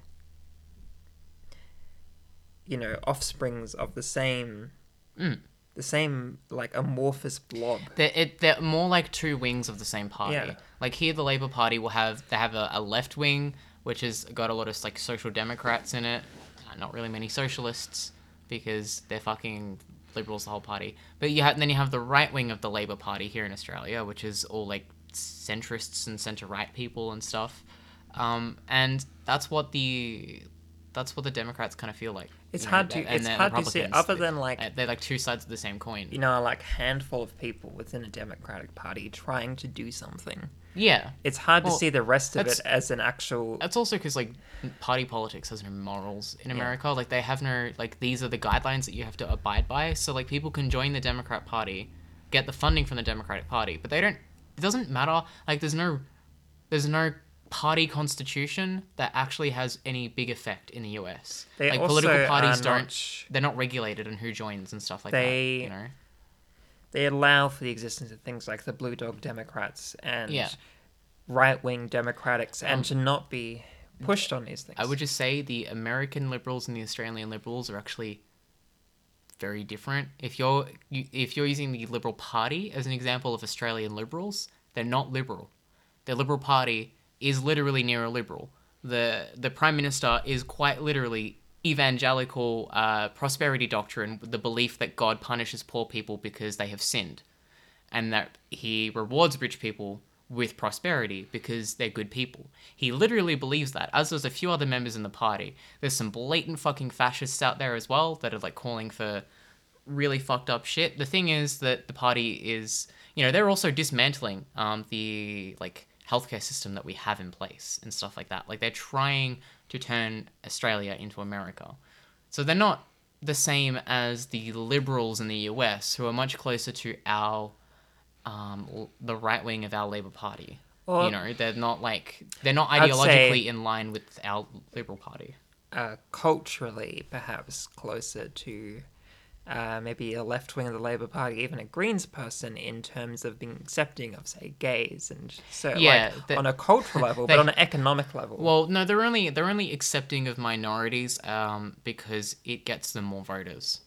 you know offsprings of the same Mm. the same like amorphous blob. They're, it, they're more like two wings of the same party. Yeah. Like here, the Labour Party will have they have a, a left wing, which has got a lot of like social democrats in it, not really many socialists because they're fucking liberals the whole party. But you have and then you have the right wing of the Labour Party here in Australia, which is all like centrists and centre right people and stuff. Um, and that's what the that's what the Democrats kind of feel like. It's you hard to- and it's hard to see, other than, like- they're like two sides of the same coin. You know, like handful of people within a Democratic Party trying to do something. Yeah, It's hard to see the rest of it as an actual That's also because like party politics has no morals in America. Like they have no like these are the guidelines that you have to abide by. So like people can join the Democrat Party, get the funding from the Democratic Party, but they don't. It doesn't matter. Like there's no, there's no party constitution that actually has any big effect in the U.S. They like also political parties don't. not- They're not regulated on who joins and stuff like They- that. You know. They allow for the existence of things like the Blue Dog Democrats and Yeah. right wing Democrats and Um, to not be pushed on these things. I would just say the American liberals and the Australian liberals are actually very different. If you're you, if you're using the Liberal Party as an example of Australian liberals, they're not liberal. The Liberal Party is literally neoliberal. The the Prime Minister is quite literally evangelical uh, prosperity doctrine, the belief that God punishes poor people because they have sinned, and that He rewards rich people with prosperity because they're good people. He literally believes that, as does a few other members in the party. There's some blatant fucking fascists out there as well that are like calling for really fucked up shit. The thing is that the party is, you know, they're also dismantling um, the like healthcare system that we have in place and stuff like that. Like they're trying to turn Australia into America. So they're not the same as the liberals in the US, who are much closer to our um, the right wing of our Labour Party. Well, you know, they're not like they're not ideologically in line with our Liberal Party. uh, culturally perhaps closer to uh, maybe a left wing of the Labour Party, even a Greens person, in terms of being accepting of, say, gays and so Yeah, like the- on a cultural level, they- but on an economic level. Well, no, they're only they're only accepting of minorities um, because it gets them more voters.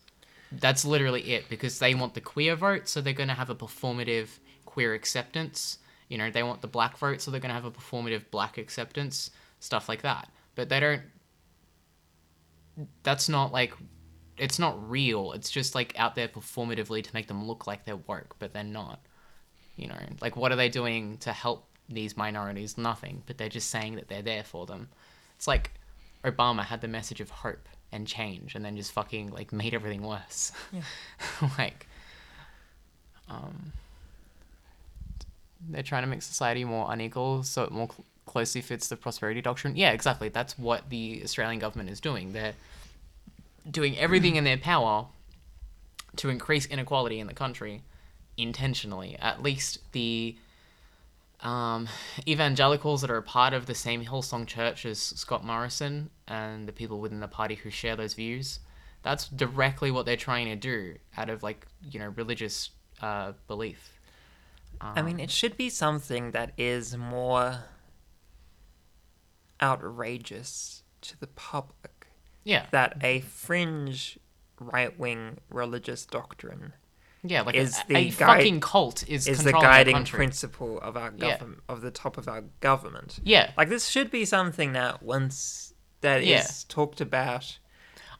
That's literally it because they want the queer vote, so they're going to have a performative queer acceptance. You know, they want the black vote, so they're going to have a performative black acceptance, stuff like that. But they don't. That's not like, it's not real. It's just like out there performatively to make them look like they're woke, but they're not. You know, like what are they doing to help these minorities? Nothing, but they're just saying that they're there for them. It's like Obama had the message of hope and change and then just fucking like made everything worse. Yeah. like um they're trying to make society more unequal so it more cl- closely fits the prosperity doctrine. Yeah, exactly. That's what the Australian government is doing. They're doing everything in their power to increase inequality in the country intentionally. At least the um, evangelicals that are a part of the same Hillsong Church as Scott Morrison and the people within the party who share those views, that's directly what they're trying to do out of like you know religious uh, belief. I mean, it should be something that is more outrageous to the public Yeah, that a fringe right wing religious doctrine yeah, like is a, the a guide- fucking cult is, is the guiding principle of our Yeah. government of the top of our government. Yeah, Like this should be something that once that is Yeah. talked about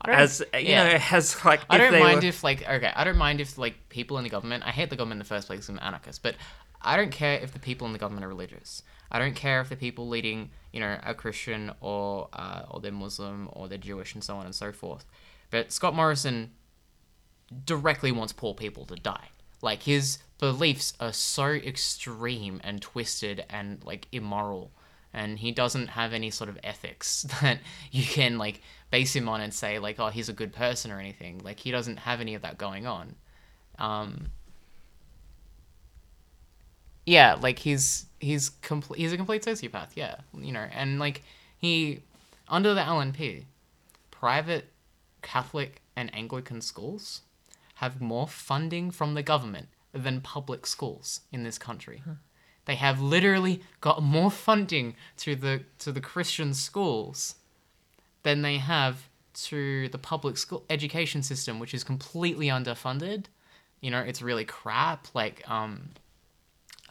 I don't, as you yeah. know has like I don't mind were- if like okay, I don't mind if like people in the government. I hate the government in the first place. I'm anarchist, but I don't care if the people in the government are religious. I don't care if the people leading, you know, are Christian or uh, or they're Muslim or they're Jewish and so on and so forth. But Scott Morrison directly wants poor people to die. Like his beliefs are so extreme and twisted and like immoral and he doesn't have any sort of ethics that you can like base him on and say like oh he's a good person or anything like he doesn't have any of that going on um yeah like he's he's complete he's a complete sociopath yeah you know and like he under the lnp private catholic and anglican schools have more funding from the government than public schools in this country. They have literally got more funding to the to the christian schools than they have to the public school education system which is completely underfunded. You know it's really crap like um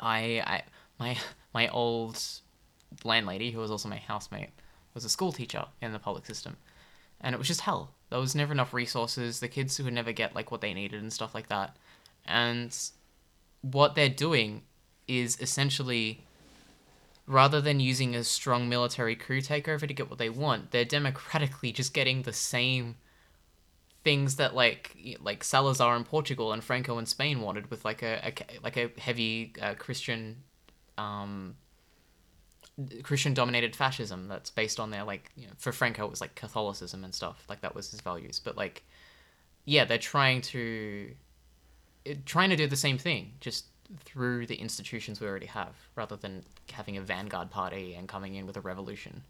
I, I my my old landlady, who was also my housemate, was a school teacher in the public system, and it was just hell. There was never enough resources. The kids would never get like what they needed and stuff like that. And what they're doing is essentially, rather than using a strong military coup takeover to get what they want, they're democratically just getting the same things that like like Salazar in Portugal and Franco in Spain wanted with like a, a like a heavy uh, Christian um Christian dominated fascism that's based on their like you know, for Franco it was like Catholicism and stuff. Like that was his values. But like yeah they're trying to trying to do the same thing just through the institutions we already have rather than having a vanguard party and coming in with a revolution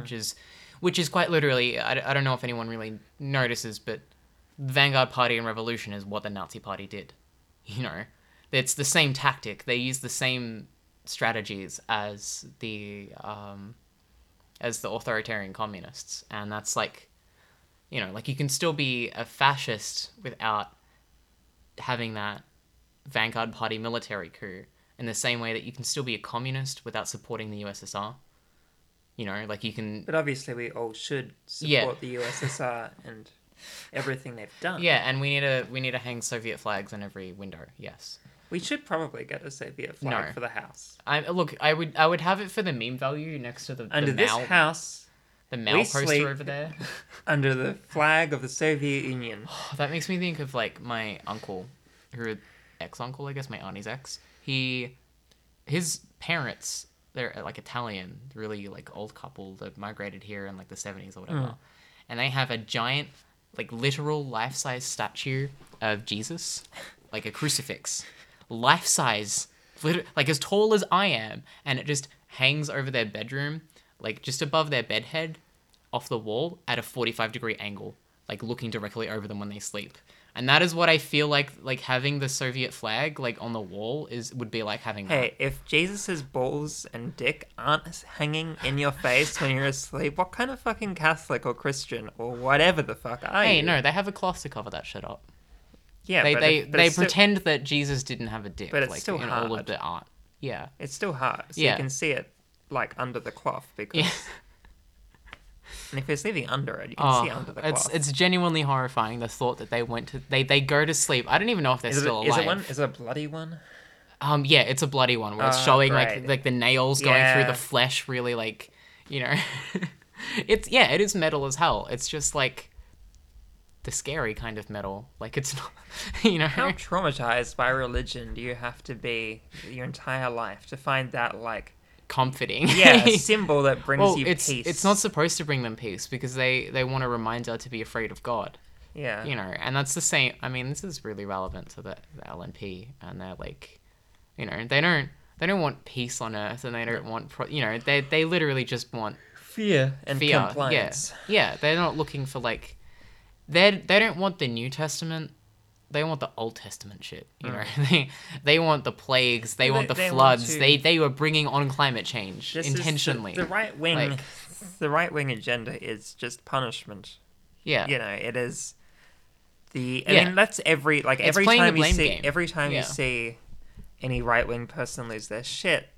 which is which is quite literally I, I don't know if anyone really notices but vanguard party and revolution is what the nazi party did you know? It's the same tactic. They use the same strategies as the um, as the authoritarian communists. And that's like you know like you can still be a fascist without having that vanguard party military coup in the same way that you can still be a communist without supporting the ussr you know? Like you can But obviously, we all should support Yeah. the USSR and everything they've done. yeah and we need to we need to hang soviet flags on every window yes We should probably get a Soviet flag No. for the house. I look. I would. I would have it for the meme value next to the Under the this Mao, house, the Mao we poster over there. under the flag of the Soviet Union. that makes me think of like my uncle, who ex uncle, I guess my auntie's ex. He, his parents, they're like Italian, really like old couple that migrated here in like the seventies or whatever, mm. and they have a giant, like literal life size statue of Jesus, like a crucifix, life size, like as tall as I am, and it just hangs over their bedroom, like just above their bedhead, off the wall at a 45 degree angle, like looking directly over them when they sleep. And that is what I feel like like having the Soviet flag like on the wall is would be like having that. Hey, if Jesus's balls and dick aren't hanging in your face when you're asleep, what kind of fucking Catholic or Christian or whatever the fuck are Hey, you? no, they have a cloth to cover that shit up. Yeah, they they, they it's still- pretend that Jesus didn't have a dick But it's like still in all of hard. the art. Yeah. it's still hard, so Yeah. you can see it like under the cloth because, Yeah. And if you're sleeping under it, you can see Oh, under the it's cloth. it's genuinely horrifying the thought that they went to they they go to sleep. I don't even know if they're is, it, still is it one? Is it a bloody one? Um, yeah, it's a bloody one where it's Ah, showing great. like like the nails going through the flesh, really like you know, it's yeah, it is metal as hell. It's just like the scary kind of metal. Like it's not, you know. How traumatized by religion do you have to be your entire life to find that like comforting. yeah a symbol that brings well, you it's peace? it's not supposed to bring them peace because they they want a reminder to be afraid of God. Yeah. you know, and that's the same. I mean, this is really relevant to the, the LNP, and they're like, you know, they don't they don't want peace on Earth, and they don't want, pro- you know, they they literally just want fear and fear. compliance. Yeah, yeah, they're not looking for like, they they don't want the New Testament. They want the Old Testament shit. You mm. know, they they want the plagues. They They- want the they want floods. to- They they were bringing on climate change This is the- intentionally. the, right wing, Like- the right wing agenda is just punishment. yeah, You know, it is the. I Yeah. mean, that's every like It's every time you see game. every time Yeah. you see any right wing person lose their shit.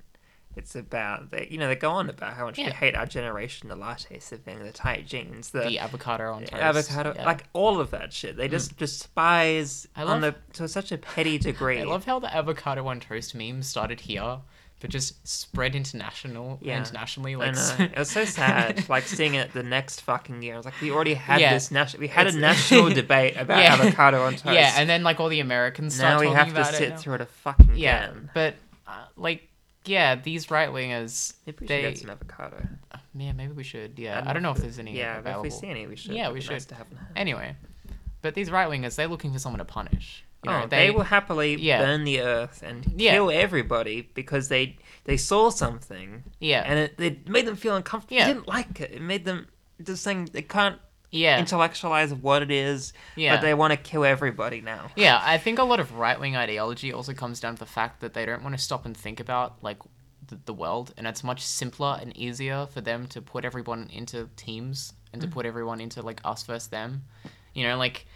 It's about they, you know, they go on about how much Yeah. they hate our generation, the latte sipping, the tight jeans, the, the avocado on toast. avocado, yeah. Mm. like all of that shit. They just despise I on the love- to such a petty degree. I love how the avocado on toast meme started here, but just spread international Yeah. internationally. I Like, know. It was so sad, like seeing it the next fucking year. I was like, we already had Yeah. this national. We had a national debate about avocado on toast. yeah, and then like all the Americans now we have to sit it. through it a fucking Yeah, again. but uh, like yeah, these right wingers. Maybe we should get some avocado. Yeah, maybe we should. Yeah, And I don't know if there's any Yeah, available. if we see any, we should. Yeah, we be nice should. to have. Anyway, but these right wingers, they're looking for someone to punish. You know, oh, they, will happily Yeah. burn the earth and Yeah. kill everybody because they they saw something Yeah, and it, it made them feel uncomfortable. Yeah. They didn't like it. It made them just saying they can't yeah, intellectualize what it is, yeah. but they want to kill everybody now. Yeah, I think a lot of right wing ideology also comes down to the fact that they don't want to stop and think about like the, the world, and it's much simpler and easier for them to put everyone into teams and to put everyone into like us versus them. You know, like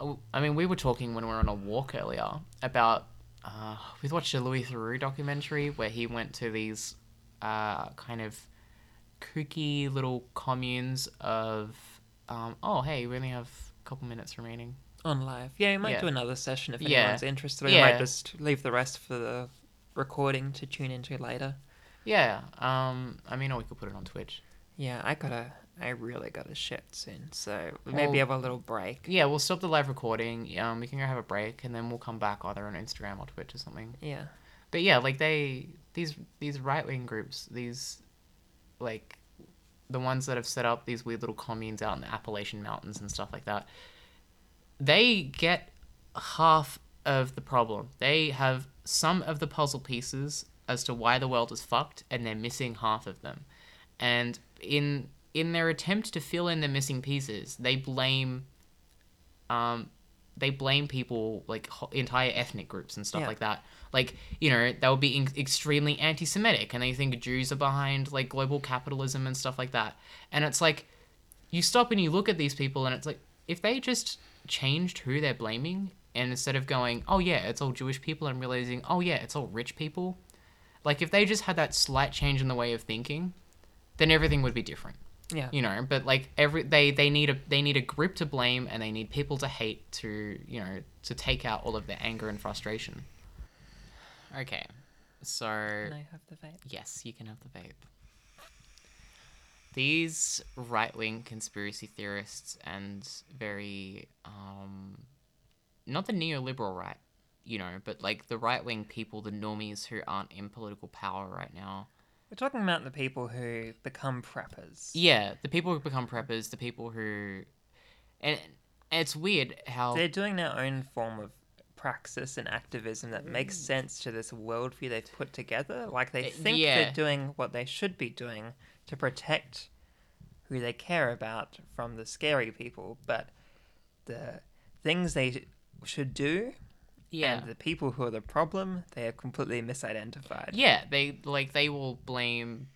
oh, I mean, we were talking when we were on a walk earlier about uh, we watched a Louis Theroux documentary where he went to these uh, kind of kooky little communes of um, oh hey we only have a couple minutes remaining On live. Yeah, we might Yeah. do another session if Yeah. anyone's interested. We Yeah. might just leave the rest for the recording to tune into later. Yeah, um, I mean, or we could put it on Twitch. Yeah, I gotta. I really gotta shit soon, so we maybe Well- have a little break. Yeah, we'll stop the live recording. Um, we can go have a break, and then we'll come back either on Instagram or Twitch or something. Yeah. But yeah, like they these these right wing groups, these like the ones that have set up these weird little communes out in the Appalachian Mountains and stuff like that. They get half of the problem. They have some of the puzzle pieces as to why the world is fucked, and they're missing half of them. And in in their attempt to fill in the missing pieces, they blame um they blame people like ho- entire ethnic groups and stuff Yeah. like that. Like you know they'll be in- extremely anti-Semitic, and they think Jews are behind like global capitalism and stuff like that. And it's like you stop and you look at these people, and it's like if they just changed who they're blaming, and instead of going, oh yeah, it's all Jewish people, and realizing, oh yeah, it's all rich people. Like if they just had that slight change in the way of thinking, then everything would be different Yeah. you know but like every they they need a they need a group to blame and they need people to hate to you know to take out all of their anger and frustration okay so Can I have the vape? yes you can have the vape these right-wing conspiracy theorists and very um not the neoliberal right you know but like the right-wing people the normies who aren't in political power right now We're talking about the people who become preppers. Yeah, the people who become preppers, the people who, and, and it's weird how They're doing their own form of praxis and activism that makes sense to this worldview they've put together. Like they Uh, think yeah. they're doing what they should be doing to protect who they care about from the scary people, but the things they should do yeah and the people who are the problem, they are completely misidentified. yeah they like they will blame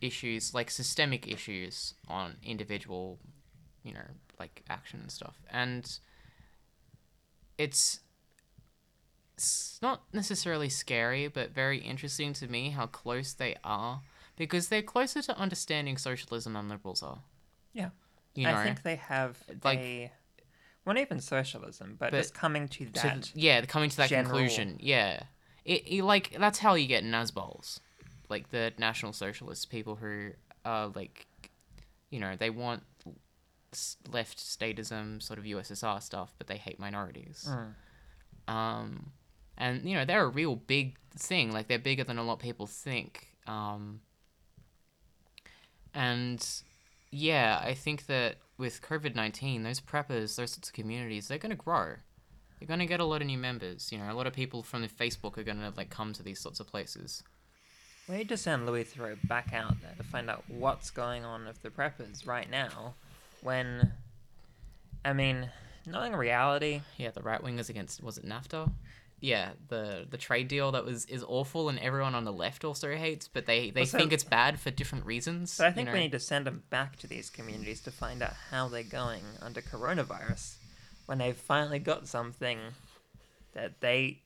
issues like systemic issues on individual, you know, like action and stuff, and it's it's not necessarily scary, but very interesting to me how close they are because they're closer to understanding socialism than liberals are. Yeah. You know, I think they have like- a well, not even socialism, but, But just coming to to that. th- yeah, coming to that general- conclusion. Yeah, it, it like that's how you get Nazbols, like the National Socialist people who are like, you know, they want left statism, sort of USSR stuff, but they hate minorities. Mm. Um, and you know they're a real big thing. Like they're bigger than a lot of people think. Um, and yeah, I think that with COVID nineteen, those preppers, those sorts of communities, they're gonna grow. They're gonna get a lot of new members. You know, a lot of people from the Facebook are gonna like come to these sorts of places. We need to send Louis Theroux back out there to find out what's going on with the preppers right now. When, I mean, knowing reality, Yeah, the right wingers against was it NAFTA? Yeah, the the trade deal that was is awful and everyone on the left also hates, but they they Also- think it's bad for different reasons. so I you think know? we need to send them back to these communities to find out how they're going under coronavirus. When they've finally got something that they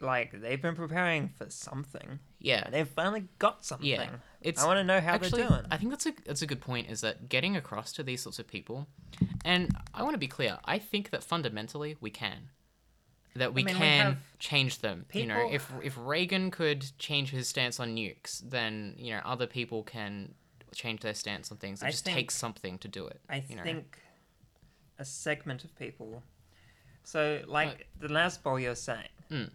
like, they've been preparing for something, yeah, they've finally got something. Yeah, it's I want to know how actually. they're doing. I think that's a that's a good point. Is that getting across to these sorts of people, and I want to be clear. I think that fundamentally we can, that we mean, can have change them. You know, if if Reagan could change his stance on nukes, then you know other people can change their stance on things. It I just think- takes something to do it. I you know? think a segment of people. So, like the Nazbol you're saying, Mm.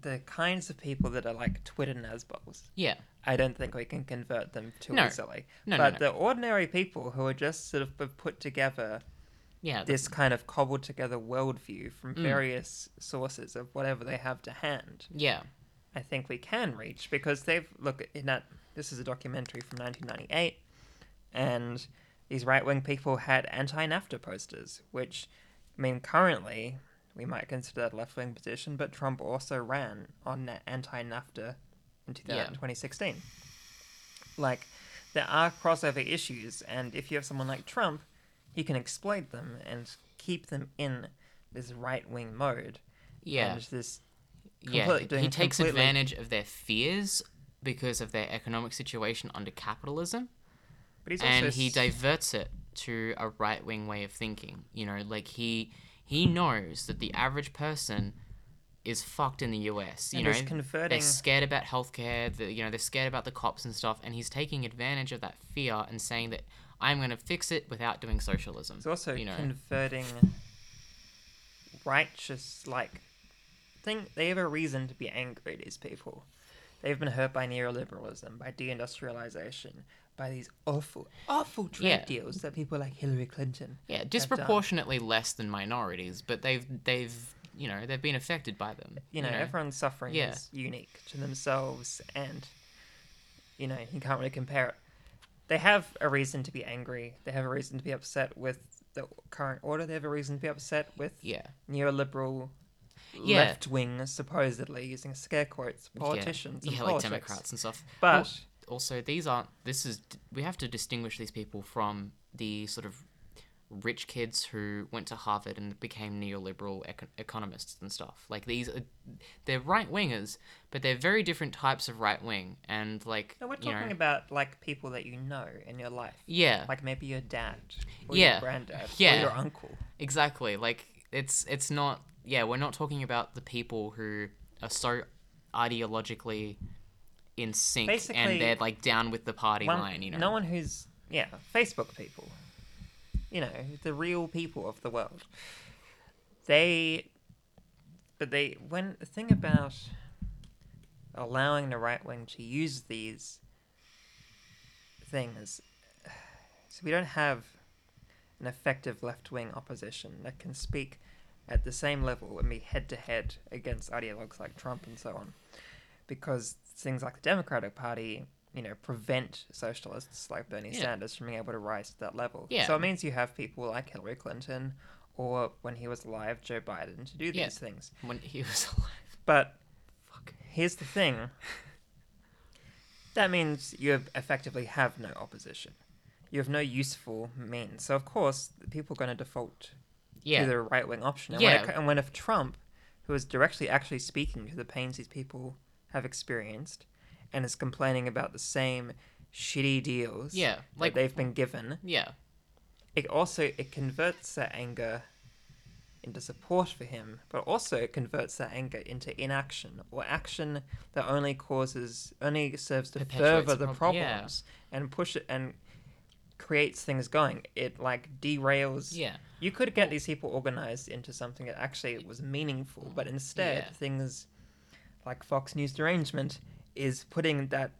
the kinds of people that are like Twitter Nazbols. Yeah. I don't think we can convert them too No. easily. No, no, but no. the ordinary people who are just sort of put together Yeah. this kind of cobbled together worldview from Mm. various sources of whatever they have to hand, yeah. I think we can reach because they've look in that this is a documentary from 1998, and these right wing people had anti NAFTA posters, which I mean currently we might consider that a left wing position, but Trump also ran on anti NAFTA in 2000 Yeah. 2016. Like there are crossover issues, and if you have someone like Trump, he can exploit them and keep them in this right wing mode. Yeah. and this Yeah. He takes completely- advantage of their fears because of their economic situation under capitalism. but he's and he diverts it to a right wing way of thinking. You know, like he he knows that the average person is fucked in the US. You And know, converting- they're scared about healthcare. The, you know, they're scared about the cops and stuff, and he's taking advantage of that fear and saying that I'm going to fix it without doing socialism. It's also you know, converting righteous like thing they have a reason to be angry these people. They've been hurt by neoliberalism, by deindustrialization, by these awful, awful trade Yeah. deals that people like Hillary Clinton. yeah, disproportionately less than minorities, but they've they've you know they've been affected by them. You know, everyone's suffering Yeah. is unique to themselves, and you know you can't really compare it. They have a reason to be angry. They have a reason to be upset with the current order. They have a reason to be upset with yeah, neoliberal Yeah. left wing, supposedly using scare quotes, politicians yeah, and yeah politics. like Democrats and stuff. But Well, also these aren't this is we have to distinguish these people from the sort of rich kids who went to harvard and became neoliberal econ- economists and stuff like these are they're right wingers but they're very different types of right wing and like no, we're talking know, about like people that you know in your life, yeah like maybe your dad, or Yeah. your granddad, Yeah. or your uncle. exactly like it's it's not yeah we're not talking about the people who are so ideologically in sync Basically, and they're like down with the party One- line you know No one who's yeah, Facebook people. You know, the real people of the world. They but they when the thing about allowing the right wing to use these things so we don't have an effective left wing opposition that can speak at the same level and be head to head against ideologues like Trump and so on. Because things like the Democratic Party, you know, prevent socialists like Bernie Yeah. Sanders from being able to rise to that level. Yeah. So it means you have people like Hillary Clinton or when he was alive, Joe Biden to do these Yeah. things. when he was alive But fuck here's the thing. That means you effectively have no opposition. You have no useful means. So of course, the people are going to default yeah to the right wing option. And, when Yeah. it, and when if Trump, who is directly actually speaking to the pains these people have experienced, and is complaining about the same shitty deals Yeah, that like- they've been given, yeah it also it converts that anger into support for him, but also it converts that anger into inaction or action that only causes only serves to Perpetuates further the prob- yeah. problems and push it and creates things going. It like derails. yeah You could get these people organized into something that actually was meaningful, but instead Yeah. things like Fox News derangement is putting that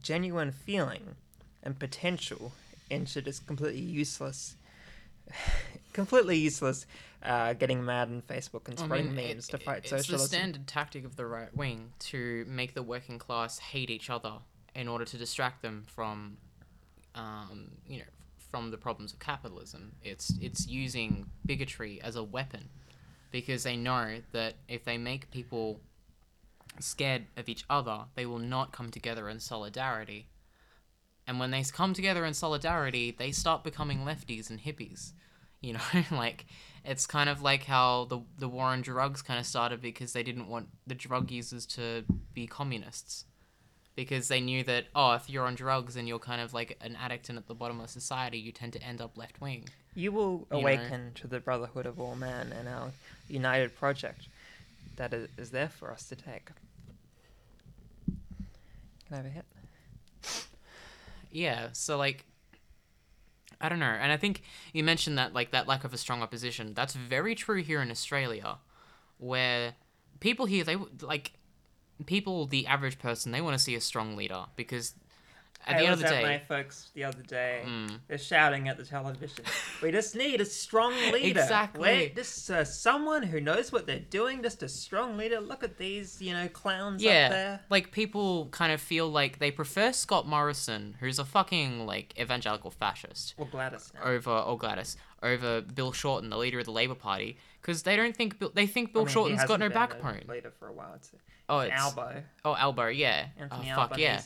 genuine feeling and potential into this completely useless completely useless uh, getting mad on Facebook and I spreading mean, memes it- to fight it's socialism. It's the standard tactic of the right wing to make the working class hate each other in order to distract them from, um, you know, from the problems of capitalism. It's it's using bigotry as a weapon, because they know that if they make people scared of each other, they will not come together in solidarity. And when they come together in solidarity, they start becoming lefties and hippies. You know, like it's kind of like how the the war on drugs kind of started because they didn't want the drug users to be communists. Because they knew that oh, if you're on drugs and you're kind of like an addict and at the bottom of society, you tend to end up left wing. You will know. awaken to the brotherhood of all men and our united project that is, there for us to take. Can I have a hit? Yeah, so like I don't know. And I think you mentioned that like that lack of a strong opposition. That's very true here in Australia where people here they like people, the average person, they want to see a strong leader because at I the end of the at my day, folks the other day. Mm. They're shouting at the television. We just need a strong leader. Exactly. Wait, just uh, someone who knows what they're doing. Just a strong leader. Look at these, you know, clowns up yeah, there. like people kind of feel like they prefer Scott Morrison, who's a fucking like evangelical fascist, Or Gladys. Now. over or Gladys over Bill Shorten, the leader of the Labour Party, because they don't think Bill, they think I Bill mean, he Shorten's got no been backbone. a Leader for a while. It's Oh, it's Albo. oh Albo, yeah. Anthony oh, fuck yeah.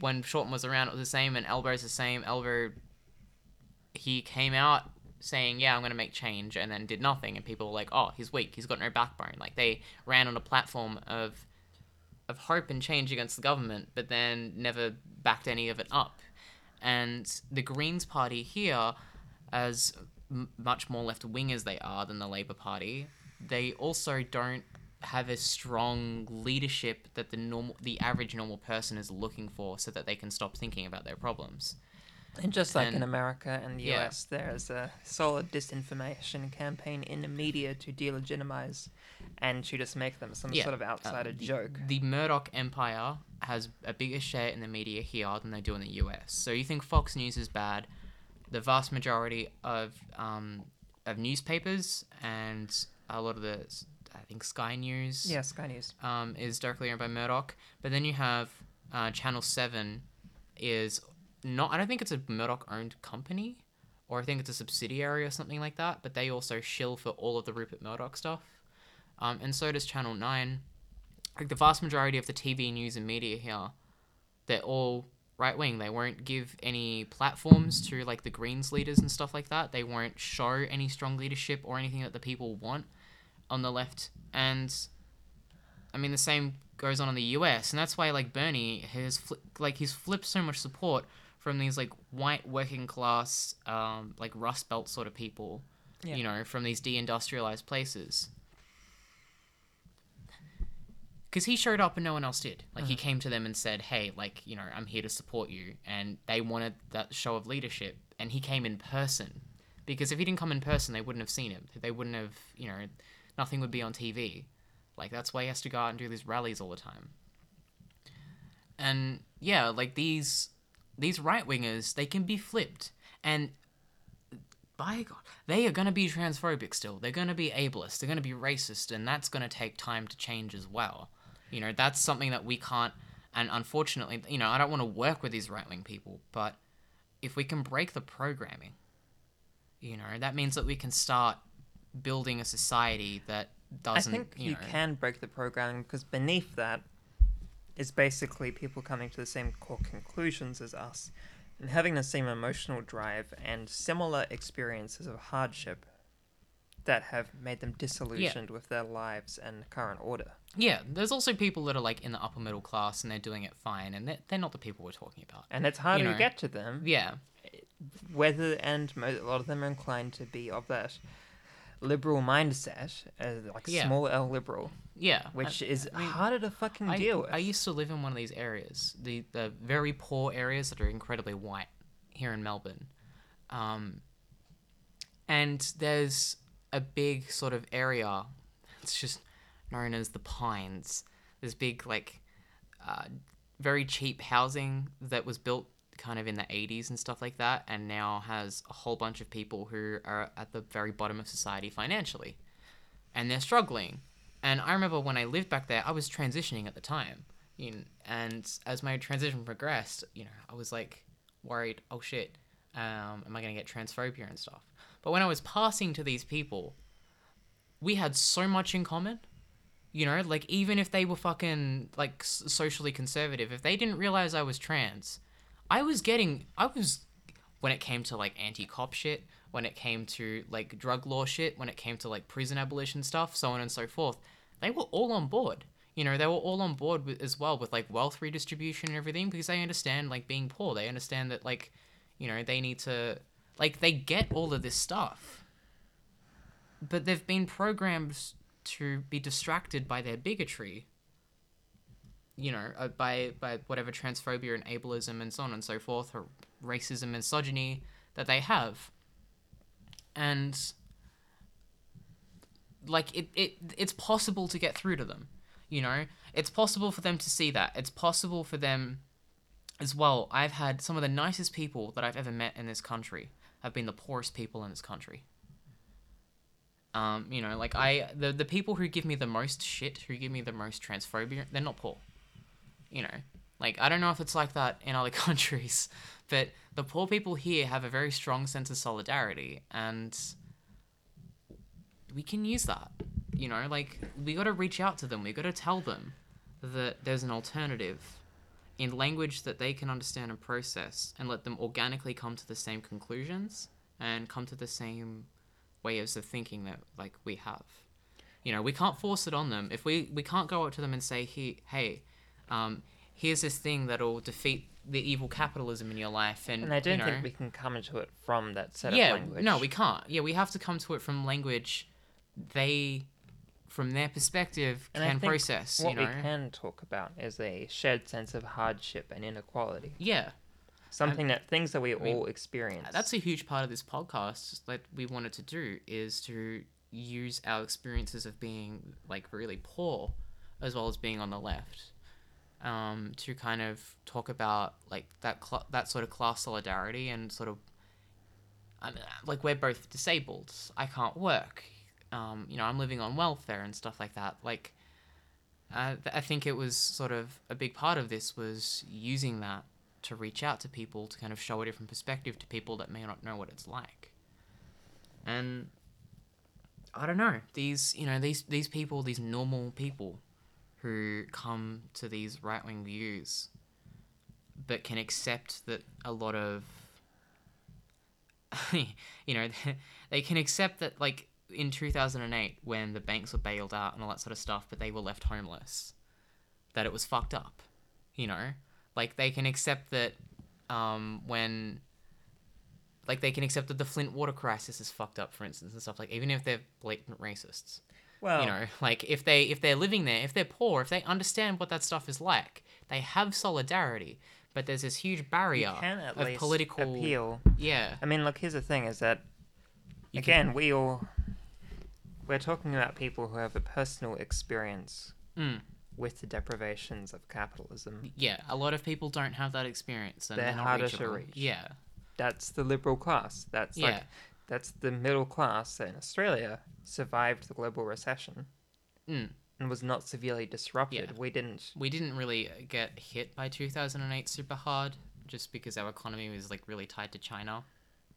When Shorten was around, it was the same, and Albo's the same. Elbow, he came out saying, "Yeah, I'm going to make change," and then did nothing, and people were like, "Oh, he's weak. He's got no backbone." Like they ran on a platform of of hope and change against the government, but then never backed any of it up. And the Greens Party here, as m- much more left wing as they are than the Labour Party, they also don't have a strong leadership that the normal the average normal person is looking for so that they can stop thinking about their problems. And just like in America and the yeah. US, there is a solid disinformation campaign in the media to delegitimize and to just make them some Yeah, sort of outsider Uh, the, joke. The Murdoch empire has a bigger share in the media here than they do in the US. So you think Fox News is bad? The vast majority of um, of newspapers and a lot of the I think Sky News Yeah, Sky News. um, is directly owned by Murdoch. But then you have uh, Channel Seven is not. I don't think it's a Murdoch owned company, or I think it's a subsidiary or something like that. But they also shill for all of the Rupert Murdoch stuff, um, and so does Channel Nine. Like the vast majority of the TV news and media here, they're all right wing. They won't give any platforms to like the Greens leaders and stuff like that. They won't show any strong leadership or anything that the people want on the left. And I mean, the same goes on in the US, and that's why like Bernie has fli- like he's flipped so much support from these like white working class, um, like Rust Belt sort of people, Yeah. you know, from these deindustrialized places. Because he showed up and no one else did. Like he came to them and said, "Hey, like you know, I'm here to support you," and they wanted that show of leadership. And he came in person, because if he didn't come in person, they wouldn't have seen him. They wouldn't have, you know, nothing would be on TV. Like that's why he has to go out and do these rallies all the time. And yeah, like these these right wingers, they can be flipped. And by God, they are gonna be transphobic still. They're gonna be ableist. They're gonna be racist, and that's gonna take time to change as well. You know, that's something that we can't. And unfortunately, you know, I don't want to work with these right wing people, but if we can break the programming, you know, that means that we can start building a society that doesn't. I think you you know, can break the programming because beneath that is basically people coming to the same core conclusions as us and having the same emotional drive and similar experiences of hardship that have made them disillusioned with their lives and current order. Yeah, there's also people that are like in the upper middle class and they're doing it fine, and they're, they're not the people we're talking about. And it's harder know. to get to them, Yeah, whether and mo- a lot of them are inclined to be of that liberal mindset, uh, like Yeah. small L liberal, yeah. which I- is I mean, harder to fucking I, deal with. I used to live in one of these areas, the the very poor areas that are incredibly white here in Melbourne, um, and there's a big sort of area. It's just known as the Pines. This big like, uh, very cheap housing that was built kind of in the 80s and stuff like that, and now has a whole bunch of people who are at the very bottom of society financially, and they're struggling. And I remember when I lived back there, I was transitioning at the time. You know, and as my transition progressed, you know, I was like worried, oh shit, um, am I going to get transphobia and stuff? But when I was passing to these people, we had so much in common. You know, like even if they were fucking like socially conservative, if they didn't realize I was trans, I was getting, I was, when it came to like anti cop shit, when it came to like drug law shit, when it came to like prison abolition stuff, so on and so forth, they were all on board. You know, they were all on board with, as well with like wealth redistribution and everything because they understand like being poor. They understand that like, you know, they need to, like, they get all of this stuff. But they've been programmed to be distracted by their bigotry you know, uh, by by whatever transphobia and ableism and so on and so forth, or racism, misogyny that they have, and like it, it it's possible to get through to them. You know, it's possible for them to see that. It's possible for them as well. I've had some of the nicest people that I've ever met in this country have been the poorest people in this country. Um, you know, like I the the people who give me the most shit, who give me the most transphobia, they're not poor. You know, like I don't know if it's like that in other countries, but the poor people here have a very strong sense of solidarity, and we can use that. You know, like we got to reach out to them. We got to tell them that there's an alternative in language that they can understand and process, and let them organically come to the same conclusions and come to the same ways of thinking that like we have. You know, we can't force it on them. If we we can't go up to them and say, "He, hey, um, here's this thing that'll defeat the evil capitalism in your life," and, And I don't you know, think we can come into it from that set yeah, of language. no, we can't. Yeah, we have to come to it from language they, from their perspective, And I can process. What you know, we can talk about is a shared sense of hardship and inequality. yeah, Something that things that we mean, all experience. that's a huge part of this podcast that we wanted to do is to use our experiences of being like really poor, as well as being on the left, um, to kind of talk about like that cl- that sort of class solidarity and sort of. I mean, like we're both disabled. I can't work. Um, you know, I'm living on welfare and stuff like that. Like, th- I think it was sort of a big part of this was using that to reach out to people to kind of show a different perspective to people that may not know what it's like. And I don't know these you know these these people these normal people who come to these right wing views, but can accept that a lot of you know they can accept that like in 2008 when the banks were bailed out and all that sort of stuff but they were left homeless that it was fucked up you know like they can accept that um, when like they can accept that the Flint water crisis is fucked up, for instance, and stuff like even if they're blatant racists. Well, You know, like if they if they're living there, if they're poor, if they understand what that stuff is like, they have solidarity. But there's this huge barrier can of political appeal. Yeah, I mean, look, here's the thing: is that You again, we all we're talking about people who have a personal experience Mm. with the deprivations of capitalism. yeah. A lot of people don't have that experience, and They're they're, harder to reach. Yeah, That's the liberal class. That's yeah. like that's the middle class that in Australia survived the global recession Mm. and was not severely disrupted. Yeah. We didn't. we didn't really get hit by 2008 super hard just because our economy was like really tied to China.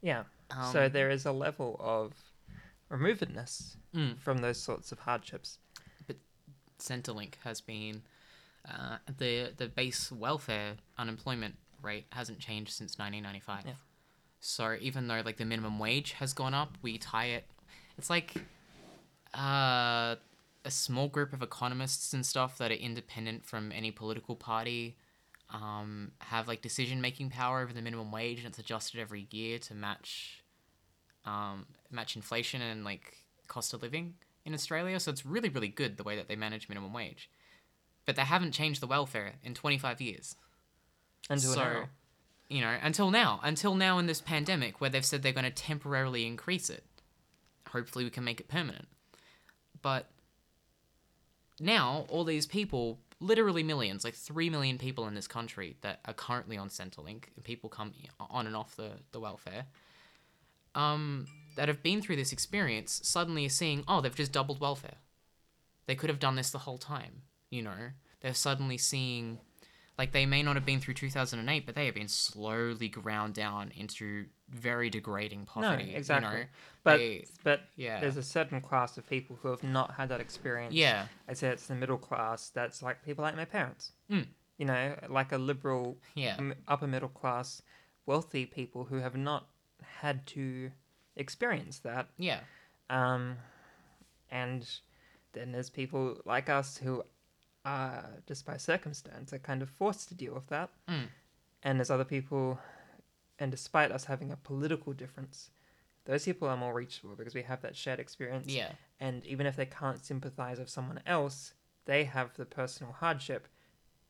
Yeah. so Um, there is a level of removedness Mm. from those sorts of hardships. But Centrelink has been uh, the the base welfare unemployment rate hasn't changed since 1995. Yeah. So even though like the minimum wage has gone up, we tie it. It's like uh, a small group of economists and stuff that are independent from any political party um, have like decision making power over the minimum wage, and it's adjusted every year to match um, match inflation and like cost of living in Australia. So it's really really good the way that they manage minimum wage, but they haven't changed the welfare in 25 years Until so, now. You know, until now, until now in this pandemic where they've said they're going to temporarily increase it. Hopefully, we can make it permanent. But now, all these people, literally millions, like 3 million people in this country that are currently on Centrelink, and people come on and off the, the welfare, um, that have been through this experience suddenly are seeing, oh, they've just doubled welfare. They could have done this the whole time, you know? They're suddenly seeing like they may not have been through 2008 but they have been slowly ground down into very degrading poverty No, exactly. you know? But They- but yeah there's a certain class of people who have not had that experience. yeah I'd say it's the middle class. That's like people like my parents. Mm. You know, like a liberal yeah m- upper middle class, wealthy people who have not had to experience that. yeah Um, and then there's people like us who are, just by circumstance, are kind of forced to deal with that. Mm. And there's other people, and despite us having a political difference, those people are more reachable because we have that shared experience. yeah And even if they can't sympathize with someone else, they have the personal hardship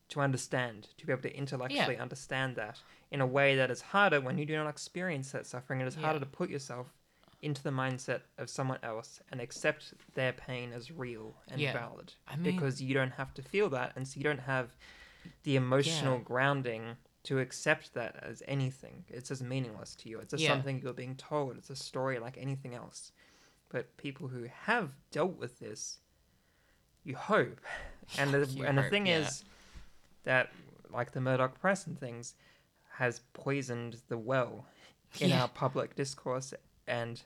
to understand, to be able to intellectually understand that in a way that is harder when you do not experience that suffering. It is harder to put yourself into the mindset of someone else and accept their pain as real and Yeah. valid. I mean- because you don't have to feel that, and so you don't have the emotional Yeah. grounding to accept that as anything. It's as meaningless to you. It's just Yeah. something you're being told. It's a story like anything else. But people who have dealt with this, you hope, and the and the thing is that like the Murdoch press and things has poisoned the well in our public discourse and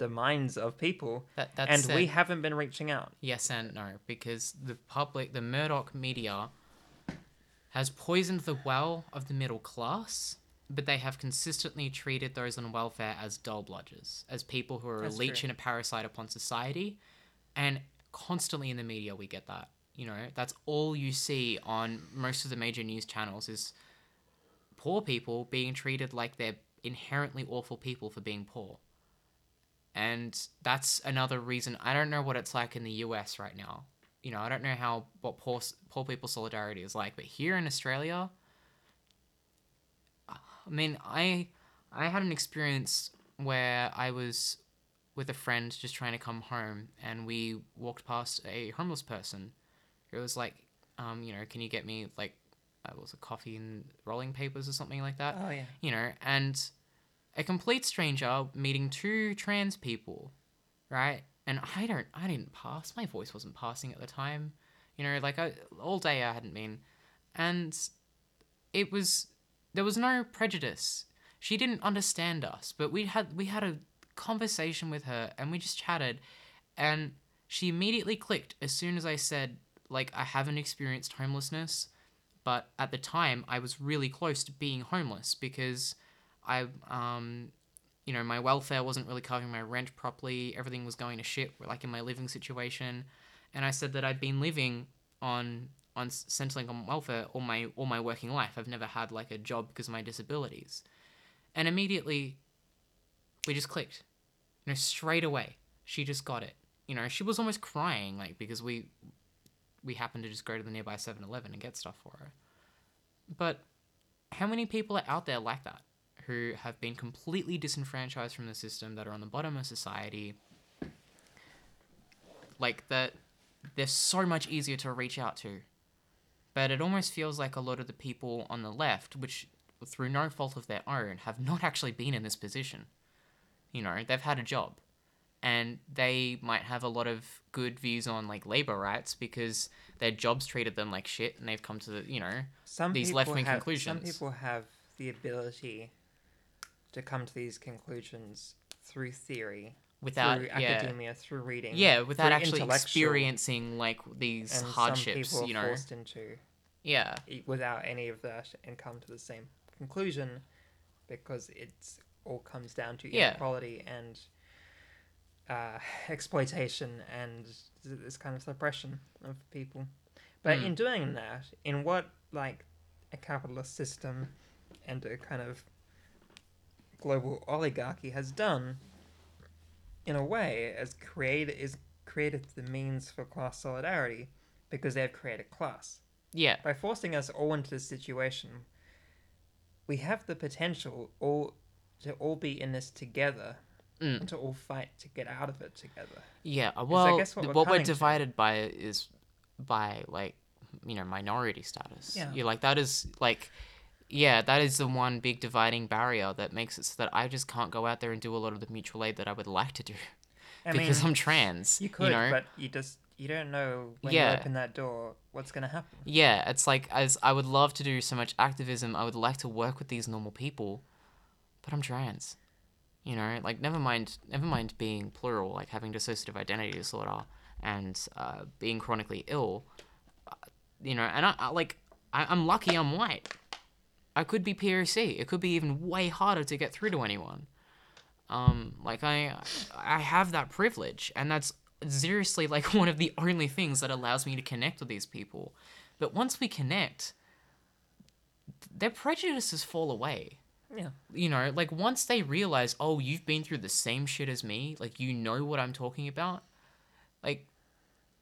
the minds of people, That, that's and said, we haven't been reaching out. yes and no because the public, the Murdoch media, has poisoned the well of the middle class, but they have consistently treated those on welfare as dole bludgers, as people who are That's a leech true. and a parasite upon society, and constantly in the media we get that. You know, that's all you see on most of the major news channels is poor people being treated like they're inherently awful people for being poor. And that's another reason I don't know what it's like in the US right now. You know, I don't know how what poor poor people solidarity is like, but here in Australia, I mean, I I had an experience where I was with a friend just trying to come home, and we walked past a homeless person. It was like, um, you know, can you get me like, uh, what was it coffee and rolling papers or something like that? Oh yeah. you know, and a complete stranger meeting two trans people, right? And I don't, I didn't pass. My voice wasn't passing at the time, you know, like I all day I hadn't been, and it was there was no prejudice. She didn't understand us, but we had we had a conversation with her and we just chatted, and she immediately clicked as soon as I said like I haven't experienced homelessness, but at the time I was really close to being homeless because I um you know my welfare wasn't really covering my rent properly. Everything was going to shit like in my living situation. And I said that I'd been living on on Centrelink on welfare all my all my working life. I've never had like a job because of my disabilities. And immediately we just clicked. You know straight away she just got it. You know she was almost crying like because we we happened to just go to the nearby 7-Eleven and get stuff for her. But how many people are out there like that who have been completely disenfranchised from the system that are on the bottom of society like that they're so much easier to reach out to. But it almost feels like a lot of the people on the left which through no fault of their own have not actually been in this position. You know they've had a job. And they might have a lot of good views on like labor rights because their jobs treated them like shit and they've come to the you know Some these left-wing conclusions. Some people have the ability to come to these conclusions through theory, without through yeah academia, through reading. yeah without actually experiencing like these hardships you know forced into yeah without any of that and come to the same conclusion because it's all comes down to Yeah. inequality and uh, exploitation and this kind of suppression of people. But Mm. in doing that, in what like a capitalist system and a kind of global oligarchy has done, in a way, as created is created the means for class solidarity because they have created class yeah by forcing us all into this situation, we have the potential all to all be in this together Mm. and to all fight to get out of it together. Yeah, well, guess what we're what, we're coming to. divided by is by like you know minority status. Yeah. yeah, like that is like yeah, that is the one big dividing barrier that makes it so that I just can't go out there and do a lot of the mutual aid that I would like to do I because mean, I'm trans. you could, know? but you just you don't know when Yeah. you open that door what's gonna happen. Yeah, it's like as I would love to do so much activism, I would like to work with these normal people, but I'm trans. You know, like never mind, never mind being plural, like having dissociative identity disorder and uh, being chronically ill. Uh, you know, and I, I like I, I'm lucky I'm white. I could be POC. It could be even way harder to get through to anyone. Um, like I, I have that privilege, and that's seriously like one of the only things that allows me to connect with these people. But once we connect, their prejudices fall away. Yeah. You know, like once they realize, oh, you've been through the same shit as me, like you know what I'm talking about, like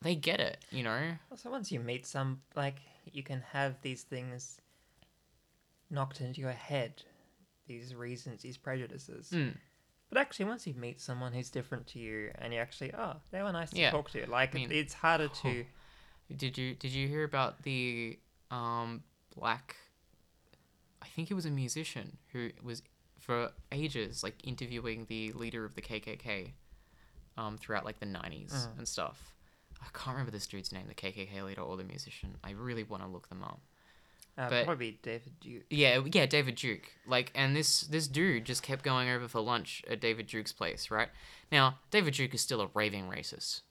they get it, you know? So once you meet some, like you can have these things knocked into your head, these reasons, these prejudices, Mm. But actually, once you meet someone who's different to you, and you actually, oh, they were nice to Yeah. talk to. Like, I mean- it's harder to. Did you did you hear about the um black? I think he was a musician who was for ages like interviewing the leader of the KKK, um throughout like the 90s Mhm. and stuff. I can't remember this dude's name, the KKK leader or the musician. I really want to look them up. Uh, But- probably David Duke. Yeah, yeah, David Duke. Like, and this this dude just kept going over for lunch at David Duke's place, right? Now, David Duke is still a raving racist,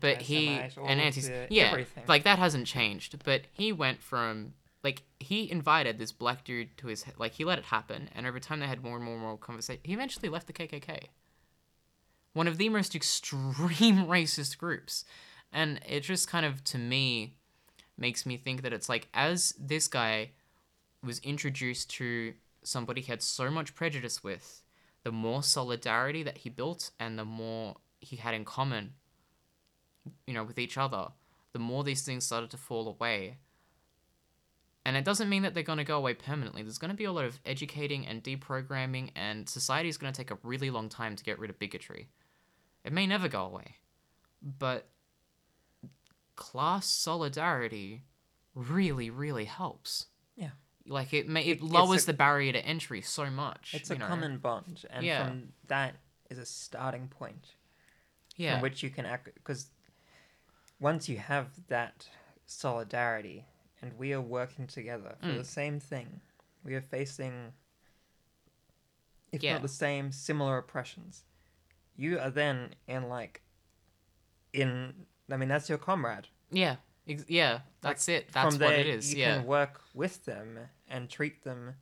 but he and anti yeah, everything. like that hasn't changed. But he went from like he invited this black dude to his like he let it happen, and over time they had more and more and more conversation. He eventually left the KKK, one of the most extreme racist groups, and it just kind of to me makes me think that it's like as this guy was introduced to somebody he had so much prejudice with, the more solidarity that he built and the more he had in common, you know, with each other, the more these things started to fall away. And it doesn't mean that they're going to go away permanently. There's going to be a lot of educating and deprogramming, and society is going to take a really long time to get rid of bigotry. It may never go away. But class solidarity really, really helps. Yeah. Like it, may, It- it lowers a- the barrier to entry so much. It's a know? common bond, and Yeah. from that is a starting point yeah, from which you can act. Because once you have that solidarity, and we are working together for Mm. the same thing, we are facing, if Yeah. not the same, similar oppressions. You are then in like, in I mean that's your comrade. yeah, ex- yeah. That's it. That's From what there, it is. You Yeah, can work with them and treat them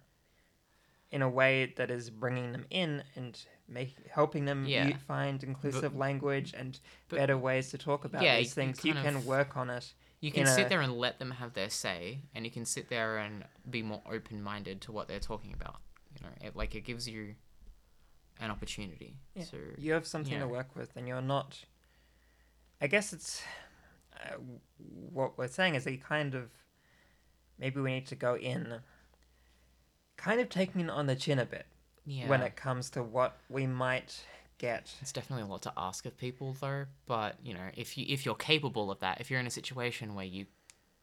in a way that is bringing them in and make helping them Yeah. find inclusive language and but- better ways to talk about Yeah, these things. You kind can of- work on it. you can sit a- there and let them have their say, and you can sit there and be more open-minded to what they're talking about. You know, it, like it gives you an opportunity. Yeah. So You have something yeah. to work with, and you're not. I guess it's uh, what we're saying is that you kind of maybe we need to go in, kind of taking it on the chin a bit yeah, when it comes to what we might get. It's definitely a lot to ask of people, though. But you know, if you if you're capable of that, if you're in a situation where you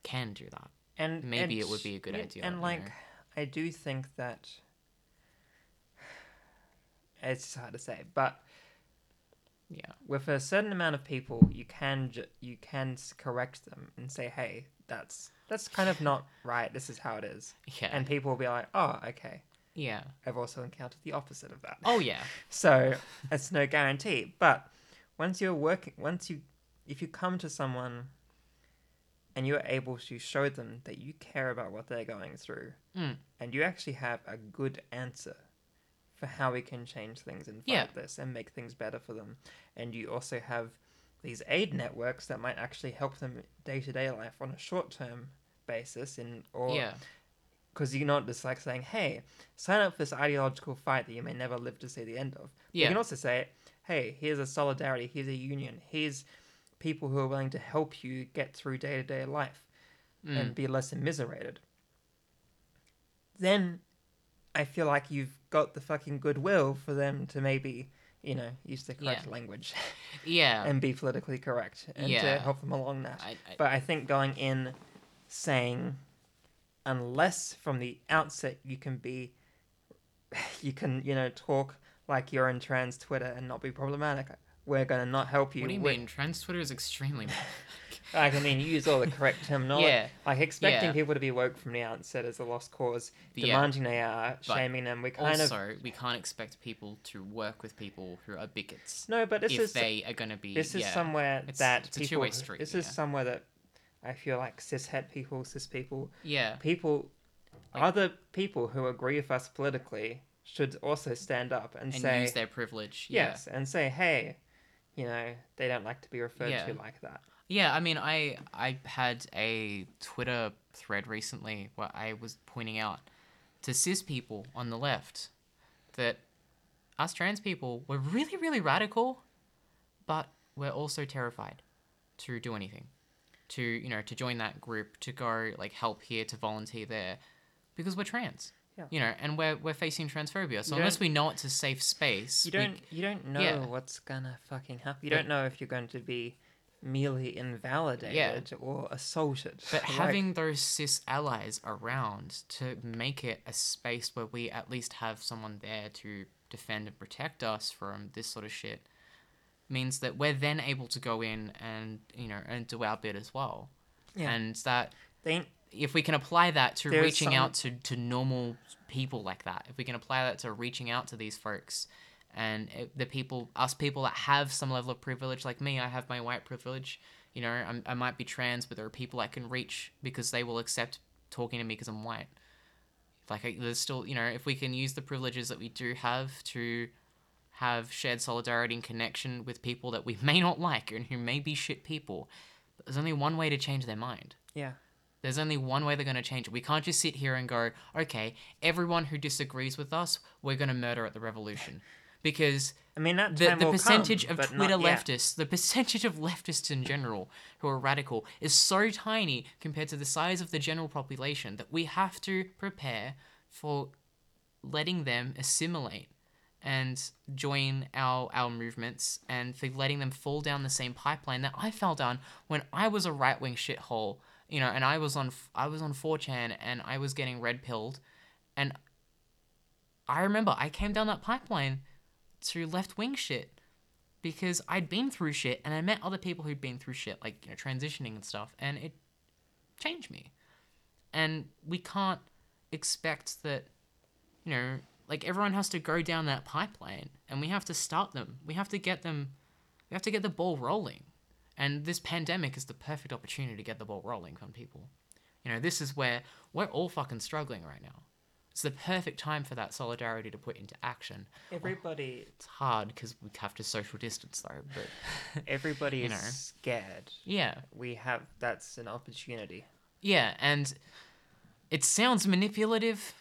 can do that, and Maybe it would be a good yeah, idea, And like, know. I do think that it's hard to say, but yeah, with a certain amount of people, you can ju- you can correct them and say, "Hey, that's that's kind of not right. This is how it is," yeah, and people will be like, "Oh, okay." yeah. I've also encountered the opposite of that. Oh yeah, So it's no guarantee. But once you're working, once you, if you come to someone and you're able to show them that you care about what they're going through Mm. and you actually have a good answer for how we can change things and fight Yeah. this and make things better for them, and you also have these aid networks that might actually help them day to day life on a short term basis in or yeah, because you're not just like saying, "Hey, sign up for this ideological fight that you may never live to see the end of." You can also say, "Hey, here's a solidarity, here's a union, here's people who are willing to help you get through day to day life Mm. and be less immiserated." Then, I feel like you've got the fucking goodwill for them to maybe, you know, use the correct Yeah. language yeah. and be politically correct and to help them along that. I, I, But I think going in saying, unless from the outset you can be, you can, you know, talk like you're in trans Twitter and not be problematic, we're going to not help you. what do you We're- mean? Trans Twitter is extremely. Like, I mean, you use all the correct terminology. Yeah. Like, expecting Yeah. people to be woke from the outset is a lost cause. Yeah. Demanding they are, But shaming them. We kind of. also, we can't expect people to work with people who are bigots No, but this if is. they are going to be. This is yeah. somewhere It's- that it's a people. two-way street, This is yeah. somewhere that I feel like cis cishet people, cis people, Yeah, people, Like- other people who agree with us politically should also stand up and, and say use their privilege. Yeah. yes and say, hey, you know, they don't like to be referred Yeah. to like that. Yeah, I mean, I I had a Twitter thread recently where I was pointing out to cis people on the left that us trans people we're really really radical, but we're also terrified to do anything, to you know to join that group, to go like help here, to volunteer there, because we're trans. Yeah. You know, and we're we're facing transphobia. So You unless we know it's a safe space, You don't you don't know yeah. what's gonna fucking happen. You don't know if you're going to be merely invalidated or assaulted. But Like, having those cis allies around to make it a space where we at least have someone there to defend and protect us from this sort of shit means that we're then able to go in and you know and do our bit as well. Yeah. And that they if we can apply that to reaching some- out to, to normal people like that, if we can apply that to reaching out to these folks and it, the people, us people that have some level of privilege, like me, I have my white privilege. You know, I'm, I might be trans, but there are people I can reach because they will accept talking to me because I'm white. Like, I, there's still, you know, if we can use the privileges that we do have to have shared solidarity and connection with people that we may not like and who may be shit people, there's only one way to change their mind. yeah. There's only one way they're going to change it. We can't just sit here and go, okay, everyone who disagrees with us, we're going to murder at the revolution. Because I mean that the, the percentage come, of Twitter leftists, the percentage of leftists in general who are radical is so tiny compared to the size of the general population that we have to prepare for letting them assimilate and join our our movements and for letting them fall down the same pipeline that I fell down when I was a right wing shithole, you know, and I was on I was on 4chan and I was getting red pilled and I remember I came down that pipeline to left wing shit because I'd been through shit and I met other people who'd been through shit, like, you know, transitioning and stuff, and it changed me. And we can't expect that, you know, like everyone has to go down that pipeline and we have to start them. We have to get them, we have to get the ball rolling. And this pandemic is the perfect opportunity to get the ball rolling on people. You know, this is where we're all fucking struggling right now. It's the perfect time for that solidarity to put into action. Oh, everybody It's hard because we have to social distance though, but everybody You is know. scared. yeah, We have that's an opportunity. yeah, and it sounds manipulative,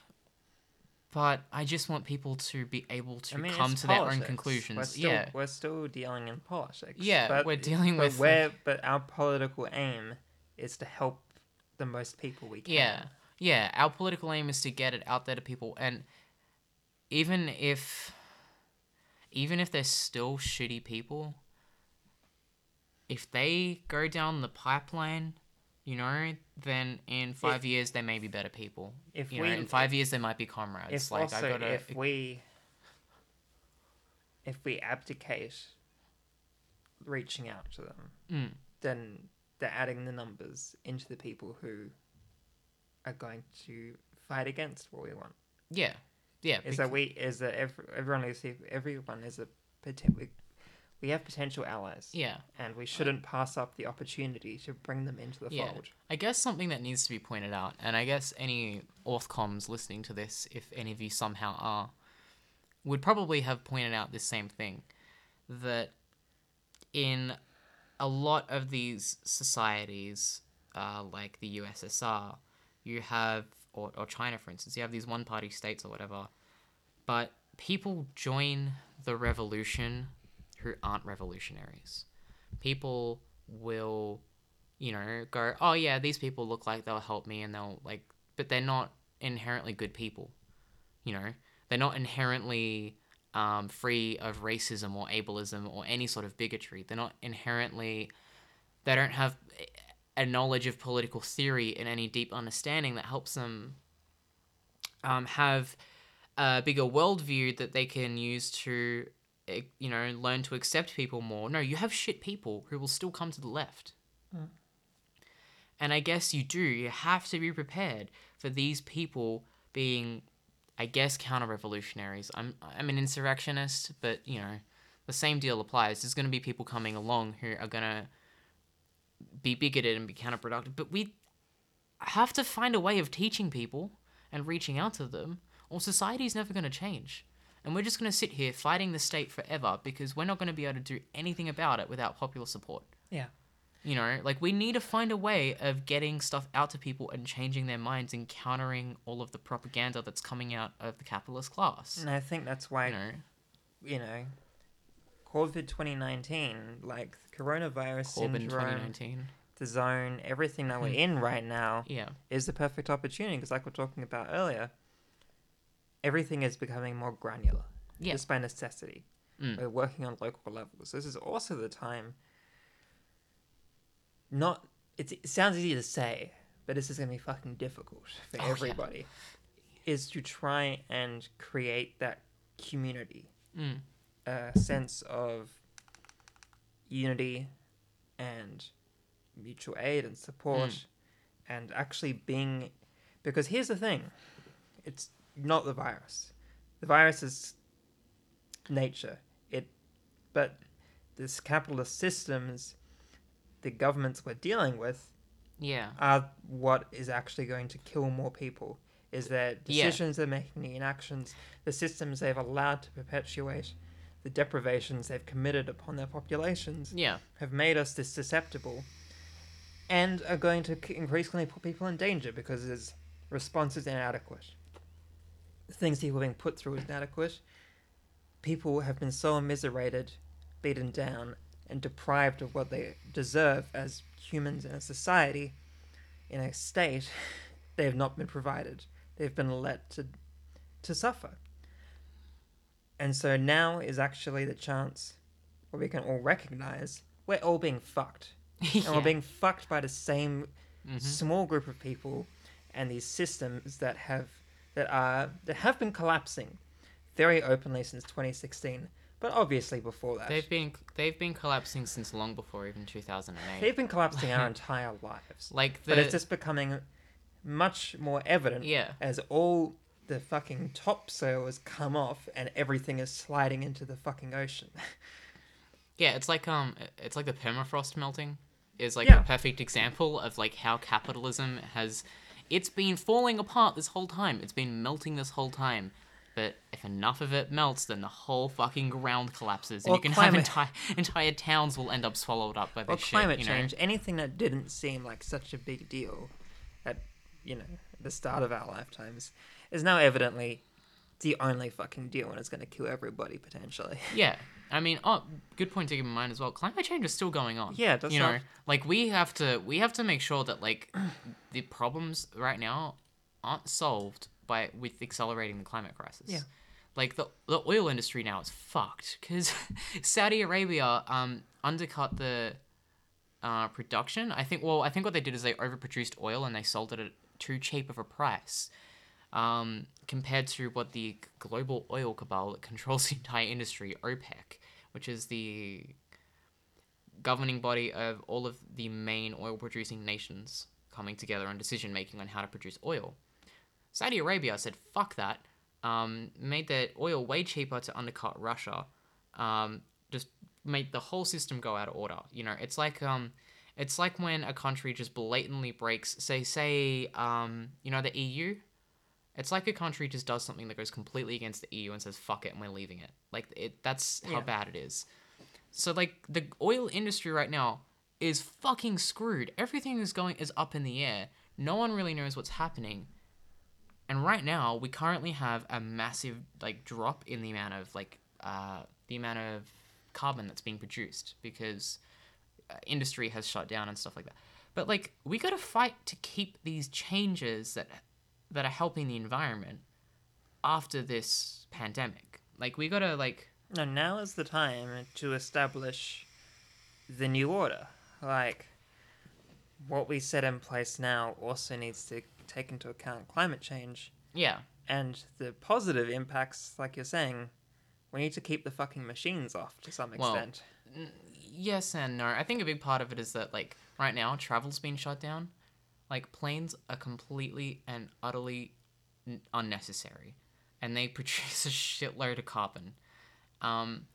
but I just want people to be able to I mean, come to their own conclusions. We're still, yeah, we're still dealing in politics. Yeah, but, we're dealing but with, We're, but our political aim is to help the most people we can. yeah, yeah. Our political aim is to get it out there to people, and even if, even if they're still shitty people, if they go down the pipeline, you know, then in five years they may be better people. If you we know, in five years they might be comrades. if like also I gotta, if we if we abdicate reaching out to them, Mm. then they're adding the numbers into the people who are going to fight against what we want. yeah, yeah, Is that we is that every, everyone is everyone is a potential. We have potential allies, yeah. and we shouldn't pass up the opportunity to bring them into the Yeah. fold. I guess something that needs to be pointed out, and I guess any Orthcoms listening to this, if any of you somehow are, would probably have pointed out this same thing that in a lot of these societies, uh, like the USSR, you have, or, or China, for instance, you have these one party states or whatever, but people join the revolution who aren't revolutionaries. People will you know, go, oh yeah, these people look like they'll help me and they'll like, but they're not inherently good people. You know, they're not inherently um, free of racism or ableism or any sort of bigotry. They're not inherently, they don't have a knowledge of political theory and any deep understanding that helps them um, have a bigger worldview that they can use to, eh, you know, learn to accept people more. No, you have shit people who will still come to the left. And I guess you do. You have to be prepared for these people being, I guess, counter-revolutionaries. I'm I'm an insurrectionist, but you know, the same deal applies. There's going to be people coming along who are going to be bigoted and be counterproductive. But we have to find a way of teaching people and reaching out to them, or society's never going to change. And we're just going to sit here fighting the state forever because we're not going to be able to do anything about it without popular support. Yeah. You know, like we need to find a way of getting stuff out to people and changing their minds and countering all of the propaganda that's coming out of the capitalist class. And I think that's why You know, you know, COVID 2019, like coronavirus Corbyn syndrome, 2019. the zone, everything that we're in right now Yeah. is the perfect opportunity because, like we're talking about earlier, everything is becoming more granular Yeah. just by necessity. Mm. We're working on local levels. This is also the time. Not it's, it sounds easy to say, but this is gonna be fucking difficult for Oh, yeah. everybody. Is to try and create that community, Mm. Sense of unity and mutual aid and support, Mm. and actually being. Because here's the thing, it's not the virus. The virus is nature. It, but this capitalist systems, the governments we're dealing with, Yeah. are what is actually going to kill more people. Is that Yeah. decisions they're making, the inactions, the systems they've allowed to perpetuate, the deprivations they've committed upon their populations Yeah. have made us this susceptible and are going to increasingly put people in danger because his response is inadequate. The things people are being put through is inadequate. People have been so immiserated, beaten down, and deprived of what they deserve as humans in a society, in a state, they have not been provided. They've been let to, to suffer. And so now is actually the chance where we can all recognize we're all being fucked. And we're being fucked by the same Mhm. small group of people and these systems that have that are that have been collapsing very openly since 2016, but obviously before that. They've been they've been collapsing since long before even 2008. They've been collapsing our entire lives. like the But it's just becoming much more evident yeah. as all the fucking topsoils come off and everything is sliding into the fucking ocean. Yeah, it's like um, it's like the permafrost melting is like Yeah. a perfect example of like how capitalism has, it's been falling apart this whole time. It's been melting this whole time. But if enough of it melts, then the whole fucking ground collapses, and Or you can climate- have entire entire towns will end up swallowed up by Or this climate shit. Know? change, anything that didn't seem like such a big deal at, you know, the start of our lifetimes, is now evidently the only fucking deal and it's going to kill everybody potentially. Yeah, I mean, oh, good point to keep in mind as well. Climate change is still going on. Yeah, that's you know, not- like we have to we have to make sure that like the problems right now aren't solved by with accelerating the climate crisis. Yeah. Like the the oil industry now is fucked because Saudi Arabia um undercut the uh, production. I think well, I think what they did is they overproduced oil and they sold it at too cheap of a price. Um, compared to what the global oil cabal that controls the entire industry, OPEC, which is the governing body of all of the main oil producing nations coming together on decision making on how to produce oil. Saudi Arabia said, fuck that, um, made their oil way cheaper to undercut Russia, um, just made the whole system go out of order. You know, it's like, um, it's like when a country just blatantly breaks, say, say, um, you know, the EU. It's like a country just does something that goes completely against the EU and says "fuck it" and we're leaving it. Like it, that's how Yeah. bad it is. So like the oil industry right now is fucking screwed. Everything is going is up in the air. No one really knows what's happening. And right now we currently have a massive like drop in the amount of like uh, the amount of carbon that's being produced because uh, industry has shut down and stuff like that. But like we got to fight to keep these changes that that are helping the environment after this pandemic. Like we got to like No, now is the time to establish the new order. Like, what we set in place now also needs to take into account climate change yeah. and the positive impacts, like you're saying. We need to keep the fucking machines off to some Well, extent. Yes and no. I think a big part of it is that like right now travel's been shut down. Like planes are completely and utterly n- unnecessary, and they produce a shitload of carbon. Um,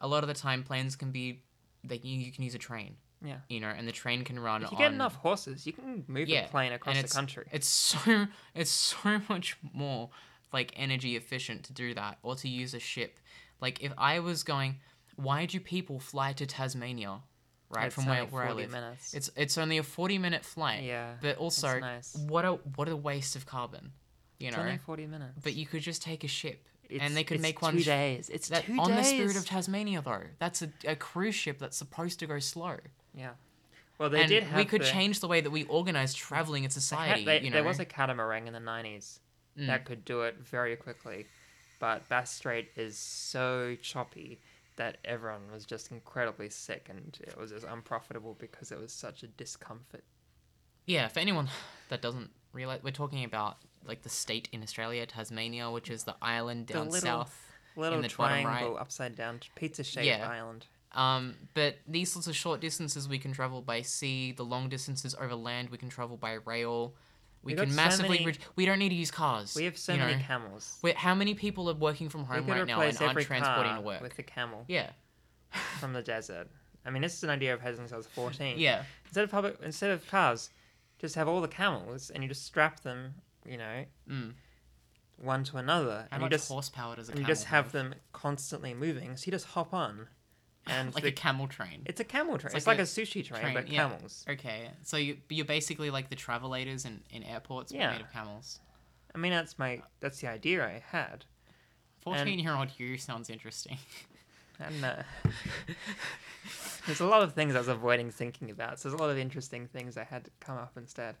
a lot of the time, planes can be they you, you can use a train, yeah. you know, and the train can run. If you on, get enough horses, you can move Yeah, a plane across the country. It's so it's so much more like energy efficient to do that or to use a ship. Like if I was going, why do people fly to Tasmania? Right It's from where, only where I 40 live. minutes. It's it's only a forty minute flight. Yeah, But also nice. what a what a waste of carbon. You It's know? only 40 minutes. But you could just take a ship. It's- and they could it's make one two sh- days. It's that two on days. the spirit of Tasmania though. That's a, a cruise ship that's supposed to go slow. yeah. Well, they and did have we could the- change the way that we organize traveling in they society. they- you know? There was a catamaran in the 90s Mm. that could do it very quickly. But Bass Strait is so choppy that everyone was just incredibly sick and it was just unprofitable because it was such a discomfort. Yeah, for anyone that doesn't realize, we're talking about like the state in Australia, Tasmania, which is the island The down little- south. Little the bottom triangle right. upside down pizza shaped Yeah. island. Um, but these sorts of short distances we can travel by sea. The long distances over land we can travel by rail. We We can so massively. many- red- we don't need to use cars. We have so many know? camels. Wait, how many people are working from home right now and aren't transporting to work? with a camel Yeah, from the desert. I mean, this is an idea I've had since I was 14. yeah, Instead of public, instead of cars, just have all the camels and you just strap them, you know, mm. one to another, How and you just horsepower does a and you camel just have them constantly moving. So you just hop on, and like the- a camel train. it's a camel train. It's It's like like, a a, sushi train, train, but yeah. camels. Okay, so you, you're basically like the travelators in, in airports, Yeah. made of camels. I mean, that's my that's the idea I had. Fourteen year old you sounds interesting. And uh, there's a lot of things I was avoiding thinking about. So there's a lot of interesting things I had to come up instead.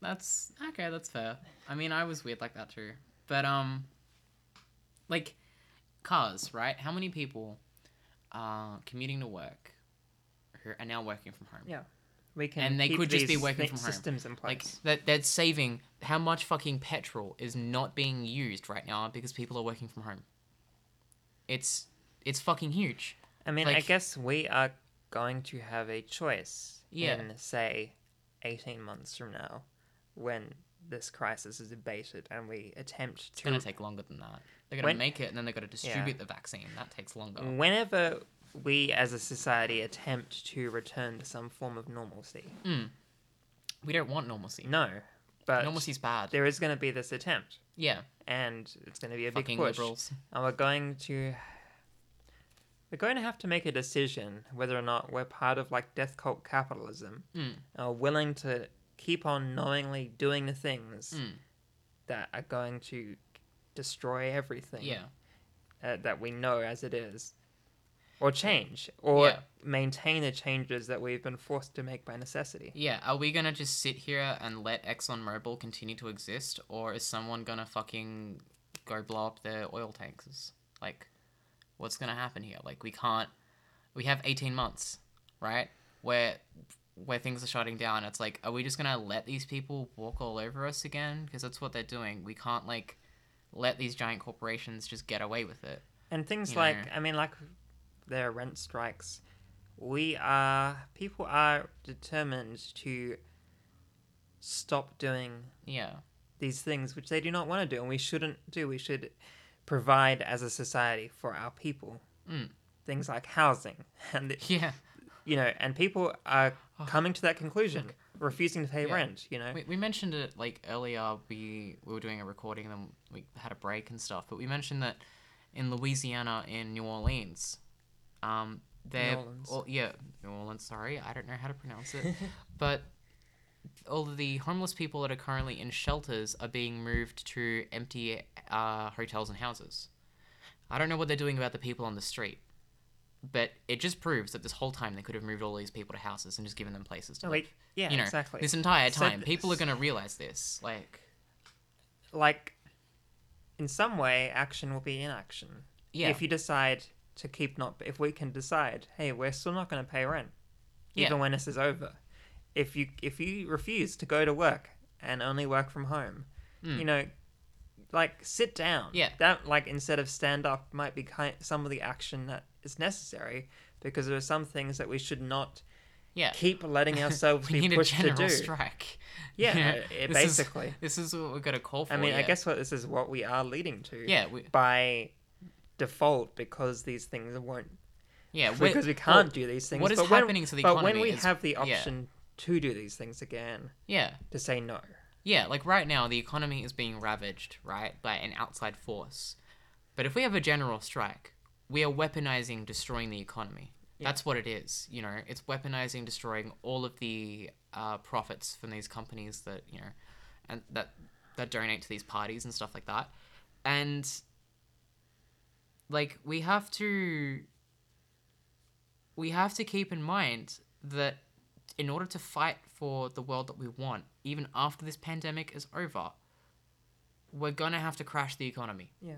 That's okay. That's fair. I mean, I was weird like that too. But um, like cars, right? How many people are commuting to work who are now working from home? Yeah, we can. And they could just be working from home. systems in place. Like that. That's saving how much fucking petrol is not being used right now because people are working from home. It's it's fucking huge. I mean, I guess we are going to have a choice Yeah. in, say, 18 months from now when this crisis is abated and we attempt to It's gonna take longer than that. They're gonna When- make it and then they're gonna distribute the vaccine. That takes longer. Whenever we as a society attempt to return to some form of normalcy. Mm. We don't want normalcy. No, but Normalcy's bad. there is going to be this attempt Yeah. and it's going to be a big Fucking push. liberals. And we're going to. We're going to have to make a decision whether or not we're part of like death cult capitalism Mm. are willing to keep on knowingly doing the things Mm. that are going to destroy everything Yeah. uh, that we know as it is or change or Yeah. maintain the changes that we've been forced to make by necessity Yeah. Are we gonna just sit here and let ExxonMobil continue to exist, or is someone gonna fucking go blow up their oil tanks? Like, what's gonna happen here? Like, we can't. We have eighteen months, right? Where where things are shutting down. It's like, are we just gonna let these people walk all over us again? Because that's what they're doing. We can't like let these giant corporations just get away with it. and things You like know. i mean like their rent strikes we are people are determined to stop doing Yeah. these things which they do not want to do and we shouldn't do we should provide as a society for our people Mm. things like housing and Yeah. you know and people are coming to that conclusion refusing to pay. Yeah. rent you know We, we mentioned it like earlier. We we were doing a recording, and we had a break and stuff. But we mentioned that in Louisiana, in New Orleans, um, they're Orleans. all, yeah, New Orleans. Sorry, I don't know how to pronounce it, but all of the homeless people that are currently in shelters are being moved to empty uh, hotels and houses. I don't know what they're doing about the people on the street, but it just proves that this whole time they could have moved all these people to houses and just given them places to No, live yeah you know, exactly this entire So time, th- people are gonna realize this. Like, like in some way action will be inaction yeah, if you decide to keep not if we can decide hey we're still not going to pay rent Yeah. even when this is over if you if you refuse to go to work and only work from home Mm. you know like sit down Yeah. that like instead of stand up might be kind some of the action that is necessary because there are some things that we should not yeah. keep letting ourselves be pushed to do strike. yeah know, it- uh, this is- basically this is what we're gonna call for. i mean i guess what this is what we are leading to Yeah, we, by default because these things won't yeah. because we can't do these things. what is but when- happening to the But when we is- have the yeah. option to do these things again, yeah, to say no. yeah. Like right now, the economy is being ravaged, right, by an outside force. But if we have a general strike, we are weaponizing destroying the economy. Yeah. That's what it is. You know, it's weaponizing destroying all of the uh, profits from these companies that you know, and that that donate to these parties and stuff like that. And like we have to we have to keep in mind that in order to fight for the world that we want, even after this pandemic is over, we're gonna have to crash the economy. Yeah.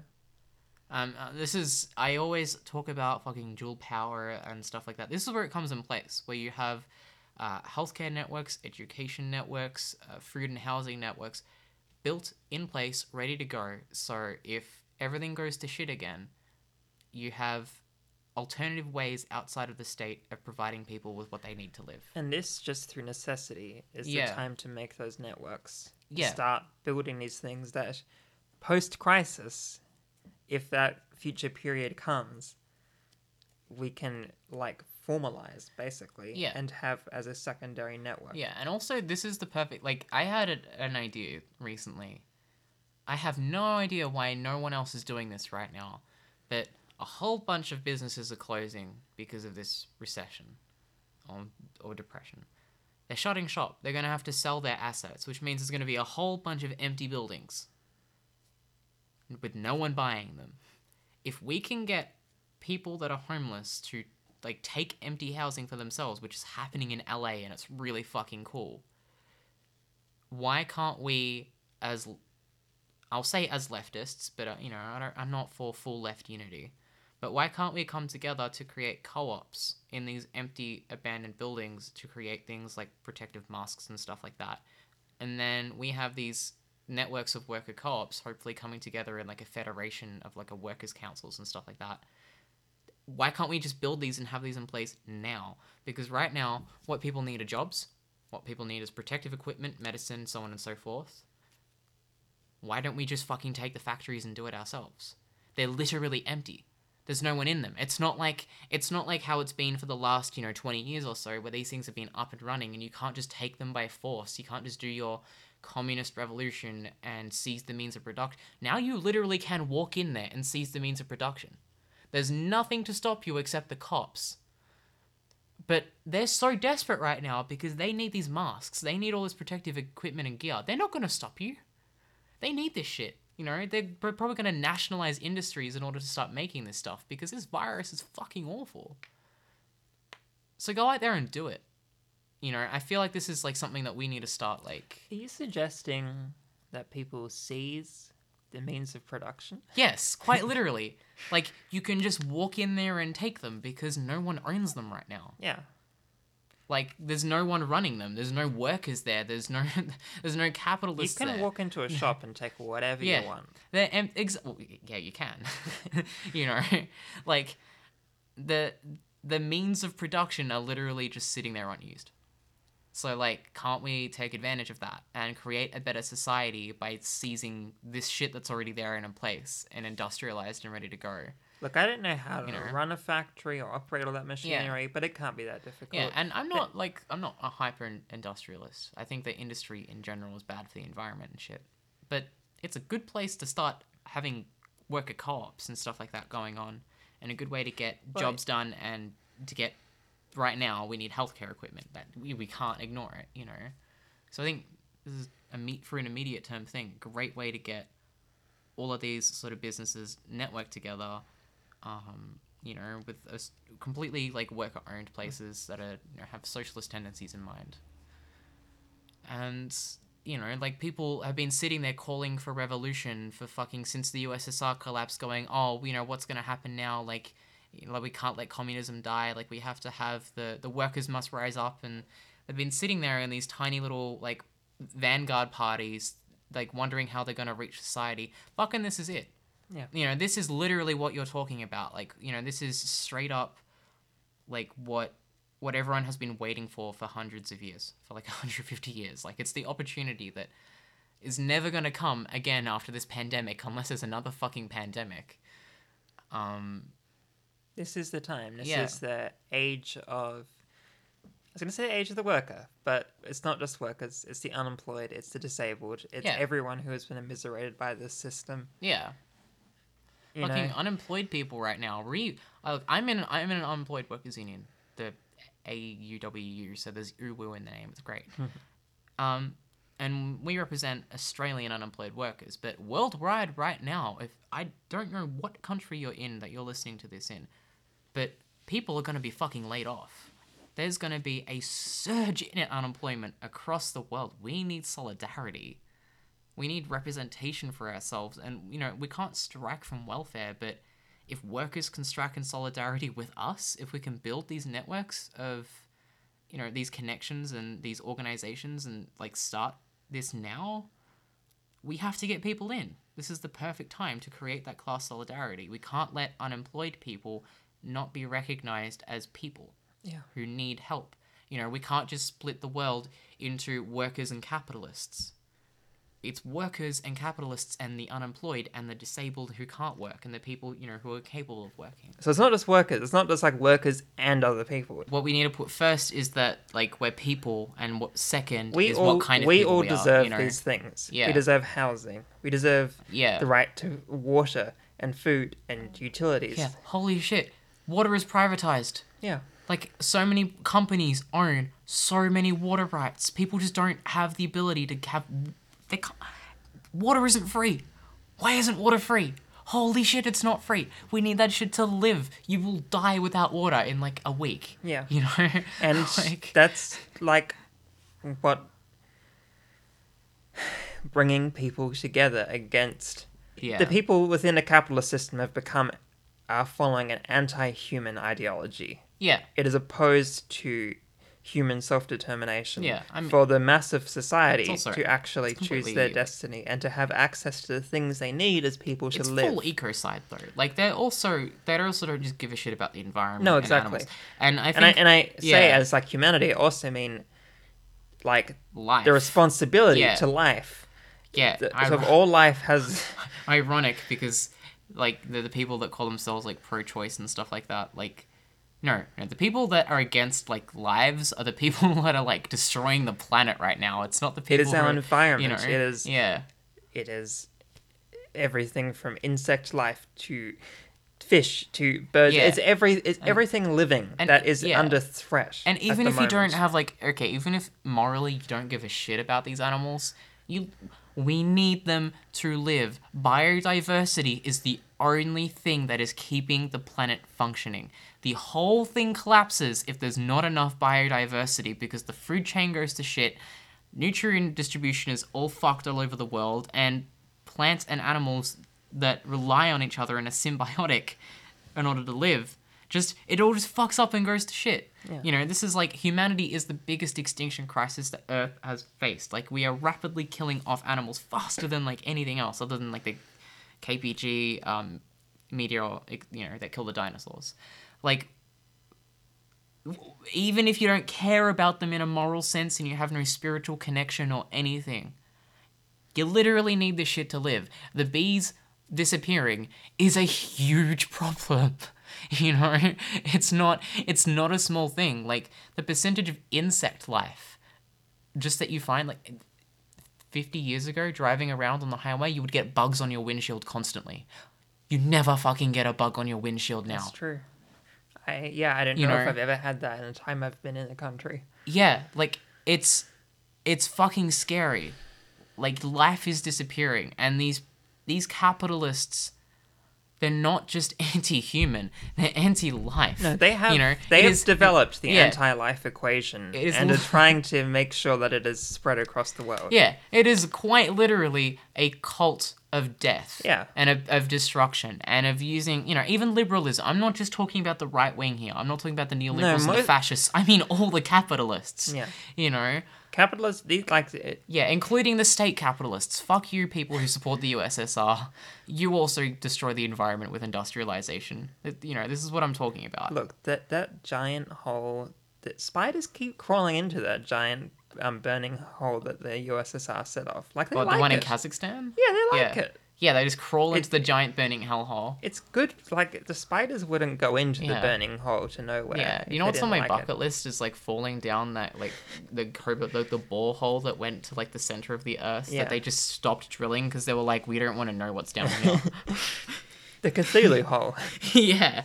Um, uh, this is I always talk about fucking dual power and stuff like that. This is where it comes in place, where you have uh, healthcare networks, education networks, uh, food and housing networks built in place, ready to go. So if everything goes to shit again, you have alternative ways outside of the state of providing people with what they need to live. And this, just through necessity, is Yeah. the time to make those networks. Yeah. Start building these things that, post crisis, if that future period comes, we can like formalize basically Yeah. and have as a secondary network. Yeah, and also this is the perfect like I had a, an idea recently. I have no idea why no one else is doing this right now, but a whole bunch of businesses are closing because of this recession or, or depression. They're shutting shop. They're going to have to sell their assets, which means there's going to be a whole bunch of empty buildings with no one buying them. If we can get people that are homeless to like take empty housing for themselves, which is happening in LA and it's really fucking cool. Why can't we as I'll say as leftists, but uh, you know, I I'm not for full left unity. But why can't we come together to create co-ops in these empty abandoned buildings to create things like protective masks and stuff like that? And then we have these networks of worker co-ops hopefully coming together in like a federation of like a workers councils and stuff like that why can't we just build these and have these in place now? Because right now, what people need are jobs. What people need is protective equipment, medicine, so on and so forth. Why don't we just fucking take the factories and do it ourselves? They're literally empty. There's no one in them. It's not like it's not like how it's been for the last, you know, 20 years or so where these things have been up and running and you can't just take them by force. You can't just do your communist revolution and seize the means of production. Now you literally can walk in there and seize the means of production. There's nothing to stop you except the cops. But they're so desperate right now because they need these masks. They need all this protective equipment and gear. They're not going to stop you. They need this shit. You know, they're probably going to nationalize industries in order to start making this stuff because this virus is fucking awful. So go out there and do it. You know, I feel like this is like something that we need to start like Are you suggesting that people seize the means of production? Yes, quite literally. Like you can just walk in there and take them because no one owns them right now. Yeah. Like there's no one running them. There's no workers there. There's no there's no capitalists. You can there. walk into a shop and take whatever yeah. you want. They're em- ex- well, yeah, you can. you know, like the the means of production are literally just sitting there unused. So like, can't we take advantage of that and create a better society by seizing this shit that's already there and in place and industrialized and ready to go? Look, I don't know how to You know. run a factory or operate all that machinery, but it can't be that difficult. Yeah, and I'm not like I'm not a hyper industrialist. I think that industry in general is bad for the environment and shit. But it's a good place to start having worker co-ops and stuff like that going on, and a good way to get Right. jobs done and to get. Right now, we need healthcare equipment that we, we can't ignore it, you know. So I think this is a meet for an immediate term thing. Great way to get all of these sort of businesses network together um, you know, with a completely like worker owned places that are you know, have socialist tendencies in mind. And you know, like people have been sitting there calling for revolution for fucking since the USSR collapsed, going, oh, you know, what's gonna happen now? Like, you know, like we can't let communism die. Like we have to have the the workers must rise up, and they've been sitting there in these tiny little like vanguard parties, like wondering how they're gonna reach society. Fucking, this is it Yeah. you know this is literally what you're talking about like you know this is straight up like what what everyone has been waiting for for hundreds of years for like 150 years like it's the opportunity that is never going to come again after this pandemic unless there's another fucking pandemic um This is the time. This Yeah. is the age of. I was going to say age of the worker, but it's not just workers. It's the unemployed. It's the disabled. It's Yeah. everyone who has been immiserated by this system. yeah You fucking know, unemployed people right now. Re uh, i'm in i'm in an unemployed workers union. The auwu so there's uwu in the name it's great. Um and we represent australian unemployed workers but worldwide right now if i don't know what country you're in that you're listening to this in but people are going to be fucking laid off. There's going to be a surge in unemployment across the world. We need solidarity We need representation for ourselves, and you know we can't strike from welfare, but if workers can strike in solidarity with us, if we can build these networks of, you know, these connections and these organizations and like start this now, we have to get people in. This is the perfect time to create that class solidarity. We can't let unemployed people not be recognized as people Yeah. who need help. You know, we can't just split the world into workers and capitalists. It's workers and capitalists and the unemployed and the disabled who can't work and the people, you know, who are capable of working. So it's not just workers. It's not just like workers and other people. What we need to put first is that like we're people and what second We is all what kind of we people all we deserve are, you know. these things. Yeah. We deserve housing. We deserve Yeah. the right to water and food and utilities. Yeah, holy shit. Water is privatized. Yeah. Like so many companies own so many water rights. People just don't have the ability to have. They can't, water isn't free. Why isn't water free? Holy shit, it's not free. We need that shit to live. You will die without water in like a week. Yeah. You know? And like, that's like what bringing people together against yeah. the people within a capitalist system have become are following an anti-human ideology. yeah. It is opposed to human self-determination Yeah, I'm- for the massive society also- to actually choose their destiny and to have access to the things they need as people to live. It's live. full ecocide though. Like they're also they also don't just give a shit about the environment. No, and exactly. animals. And I think and I and I say as like humanity, I also mean like life. the responsibility Yeah. to life. yeah, The, I- so all life has ironic because like the, the people that call themselves like pro-choice and stuff like that like no, no the people that are against like lives are the people that are like destroying the planet right now it's not the people it is who our are, environment. you know it is yeah it is everything from insect life to fish to birds. Yeah. It's every it's everything living and- that is yeah. under threat. and even if you don't have like okay even if morally you don't give a shit about these animals you we need them to live. Biodiversity is the only thing that is keeping the planet functioning. The whole thing collapses if there's not enough biodiversity because the food chain goes to shit nutrient distribution is all fucked all over the world and plants and animals that rely on each other and are symbiotic in order to live just it all just fucks up and goes to shit Yeah. you know this is like humanity is the biggest extinction crisis that earth has faced like we are rapidly killing off animals faster than like anything else other than like the kpg um meteor you know that killed the dinosaurs like even if you don't care about them in a moral sense and you have no spiritual connection or anything, you literally need this shit to live. The bees disappearing is a huge problem. You know, it's not it's not a small thing. Like the percentage of insect life just that you find like 50 years ago driving around on the highway, you would get bugs on your windshield constantly. You never fucking get a bug on your windshield now. That's true. I yeah, I don't You know, if I've ever had that in the time I've been in the country. Yeah, like it's it's fucking scary. Like life is disappearing and these these capitalists they're not just anti-human, they're anti-life. No, they have you know, they have is- developed the yeah. anti-life equation and are trying to make sure that it is spread across the world. Yeah, it is quite literally a cult of death. Yeah. And of, of destruction and of using, you know, even liberalism. I'm not just talking about the right wing here. I'm not talking about the neoliberals and the fascists. I mean all the capitalists. Yeah. You know? Capitalists, these like it, Yeah, including the state capitalists. Fuck you, people who support the USSR. You also destroy the environment with industrialization. It- You know, this is what I'm talking about. look that that giant hole. That spiders keep crawling into that giant um, burning hole that the USSR set off. Like they like the one in. Kazakhstan? Yeah, they like yeah. it. Yeah, they just crawl into It- the giant burning hellhole. It's good. Like the spiders wouldn't go into the burning hole to nowhere. Yeah, you know what's on my like it. bucket list is like falling down that like the cobra the, the borehole that went to like the center of the earth Yeah. that they just stopped drilling because they were like we don't want to know what's down here. The Cthulhu hole. yeah,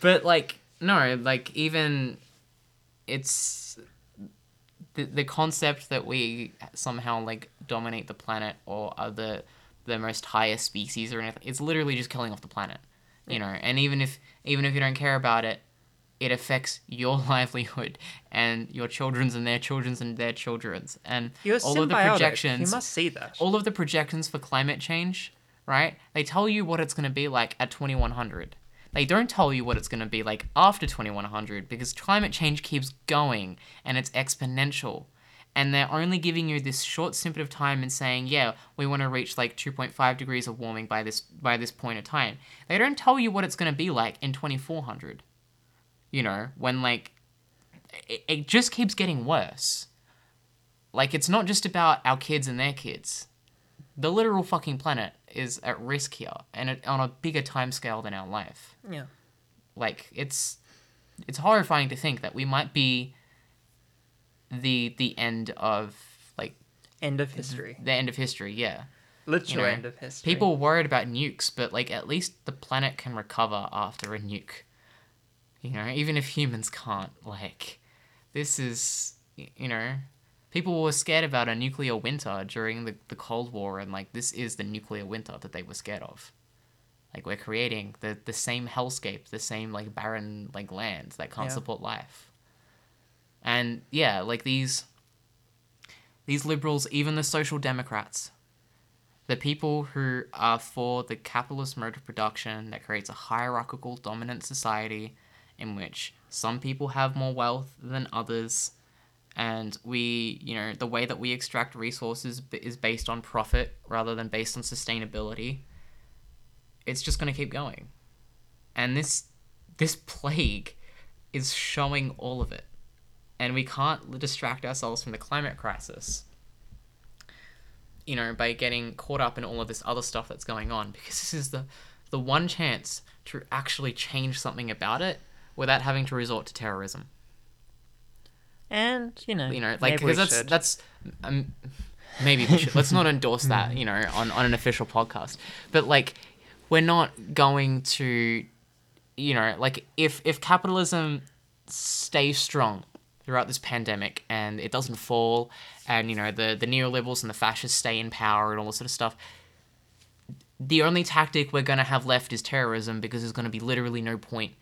but like no, like even it's the the concept that we somehow like dominate the planet or are the most highest species or anything. It's literally just killing off the planet, you know. And even if even if you don't care about it, it affects your livelihood and your children's and their children's and their children's and You're all of the projections You must see that. all of the projections for climate change, right? They tell you what it's going to be like at 2100. They don't tell you what it's going to be like after 2100 because climate change keeps going and it's exponential. And they're only giving you this short snippet of time and saying, "Yeah, we want to reach like 2.5 degrees of warming by this by this point of time." They don't tell you what it's going to be like in 2400. You know, when like it, it just keeps getting worse. Like it's not just about our kids and their kids the literal fucking planet is at risk here and it, on a bigger time scale than our life Yeah. like it's it's horrifying to think that we might be the the end of like End of history. the end of history yeah Literal know, end of history. people worried about nukes but like at least the planet can recover after a nuke you know even if humans can't like this is you know people were scared about a nuclear winter during the, the cold war and like this is the nuclear winter that they were scared of like we're creating the, the same hellscape the same like barren like lands that can't Yeah. support life and yeah like these these liberals even the social democrats the people who are for the capitalist mode of production that creates a hierarchical dominant society in which some people have more wealth than others and we you know the way that we extract resources is based on profit rather than based on sustainability it's just going to keep going. And this this plague is showing all of it and we can't distract ourselves from the climate crisis you know, by getting caught up in all of this other stuff that's going on because this is the the one chance to actually change something about it without having to resort to terrorism. and you know, You know, like because that's should. that's um, maybe we should let's not endorse that, you know, on on an official podcast. But like we're not going to you know, like if if capitalism stays strong throughout this pandemic and it doesn't fall and you know the the neoliberals and the fascists stay in power and all this sort of stuff. The only tactic we're going to have left is terrorism because there's going to be literally no point.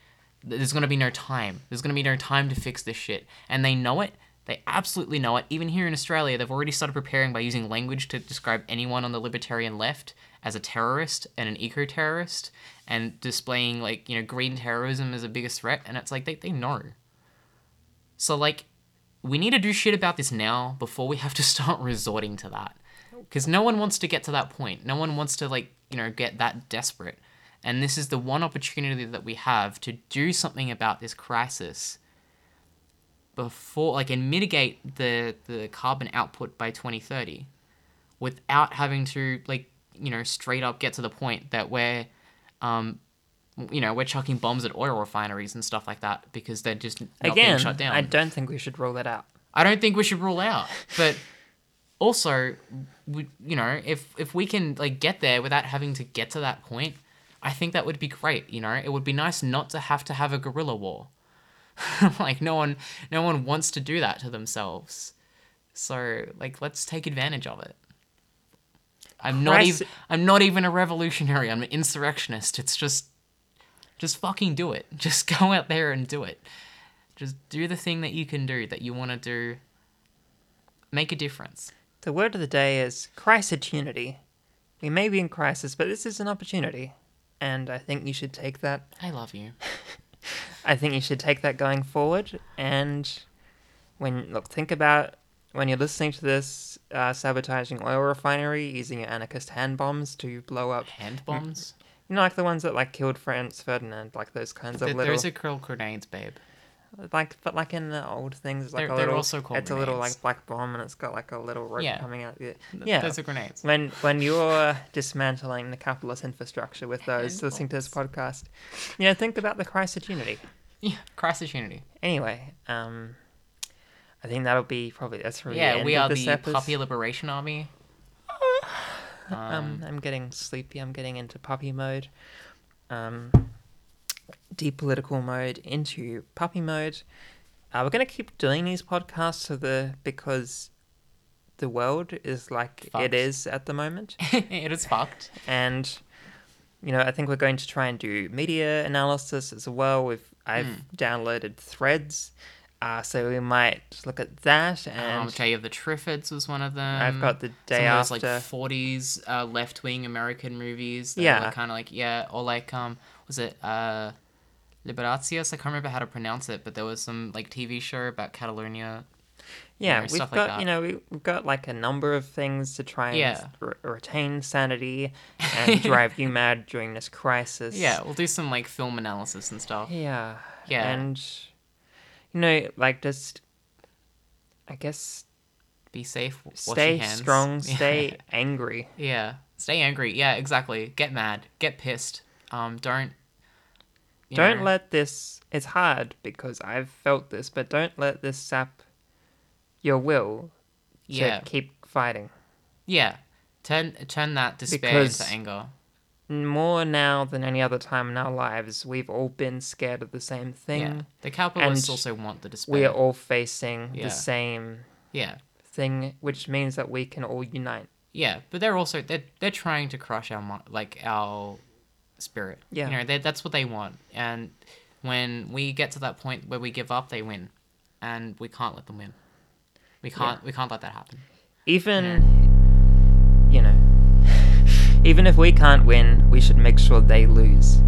There's going to be no time. There's going to be no time to fix this shit. And they know it. They absolutely know it. Even here in australia they've already started preparing by using language to describe anyone on the libertarian left as a terrorist and an eco-terrorist and displaying like you know green terrorism as the biggest threat. And it's like they, they know so like we need to do shit about this now before we have to start resorting to that. Because no one wants to get to that point. No one wants to like you know get that desperate. And this is the one opportunity that we have to do something about this crisis before like and mitigate the the carbon output by 2030 without having to like you know straight up get to the point that we're um you know we're chucking bombs at oil refineries and stuff like that because they're just not being again. shut down I don't think we should rule that out. I don't think we should rule out. But also, we, you know, if if we can like get there without having to get to that point, I think that would be great. You know, it would be nice not to have to have a guerrilla war. like no one, no one wants to do that to themselves. So like, let's take advantage of it. I'm not even. I'm not even a revolutionary. I'm an insurrectionist. It's just, just fucking do it. Just go out there and do it. Just do the thing that you can do, that you want to do. Make a difference. The word of the day is crisis-unity. We may be in crisis, but this is an opportunity, and I think you should take that. I love you. I think you should take that going forward. And when look, think about when you're listening to this, uh, sabotaging oil refinery, using your anarchist hand bombs to blow up. Hand bombs? You know, like the ones that like killed Franz Ferdinand, like those kinds of Th- little, Those are called grenades, babe. like but like in the old things, it's like They're- a they're little. also called it's a little like black bomb, and it's got like a little rope Yeah. coming out. Yeah, yeah. Those are grenades. when when you're dismantling the capitalist infrastructure with those listening to this podcast, you know, think about the crisis unity. Yeah, crisis unity. Anyway, um, I think that'll be probably that's probably the Yeah, end we of are this the episode. Puppy Liberation Army. Um, I'm getting sleepy. I'm getting into puppy mode. Um, depolitical mode into puppy mode. Uh, we're gonna keep doing these podcasts so the because the world is like Fucked. it is at the moment, it is fucked. and you know, I think we're going to try and do media analysis as well. We've I've Hmm. downloaded Threads, uh, so we might look at that. And Um, Day of the Triffids was one of them. I've got the day some of those, after. like 40s uh, left wing American movies. That Yeah. kind of like yeah, or like um, was it uh, Liberatius? I can't remember how to pronounce it, but there was some like TV show about Catalonia. yeah, know, we've stuff got like that. you know we, we've got like a number of things to try and Yeah. re- retain sanity and drive you mad during this crisis. Yeah, we'll do some like film analysis and stuff. Yeah. Yeah. And you know, like just I guess Be safe. wash your stay hands. strong, stay angry. Yeah, stay angry. Yeah, exactly. Get mad. Get pissed. Um, don't. don't know, let this it's hard because I've felt this, but don't let this sap your will to Yeah, keep fighting. yeah. Turn turn that despair Because- into anger. More now than any other time in our lives, we've all been scared of the same thing. Yeah, the capitalists and also want the despair. We are all facing Yeah. the same Yeah, thing, which means that we can all unite. yeah, but they're also they're they're trying to crush our like our spirit. Yeah. you know they- that's what they want, and when we get to that point where we give up, they win, and we can't let them win. We can't we can't let that happen. Even, you know, even if we can't win, we should make sure they lose.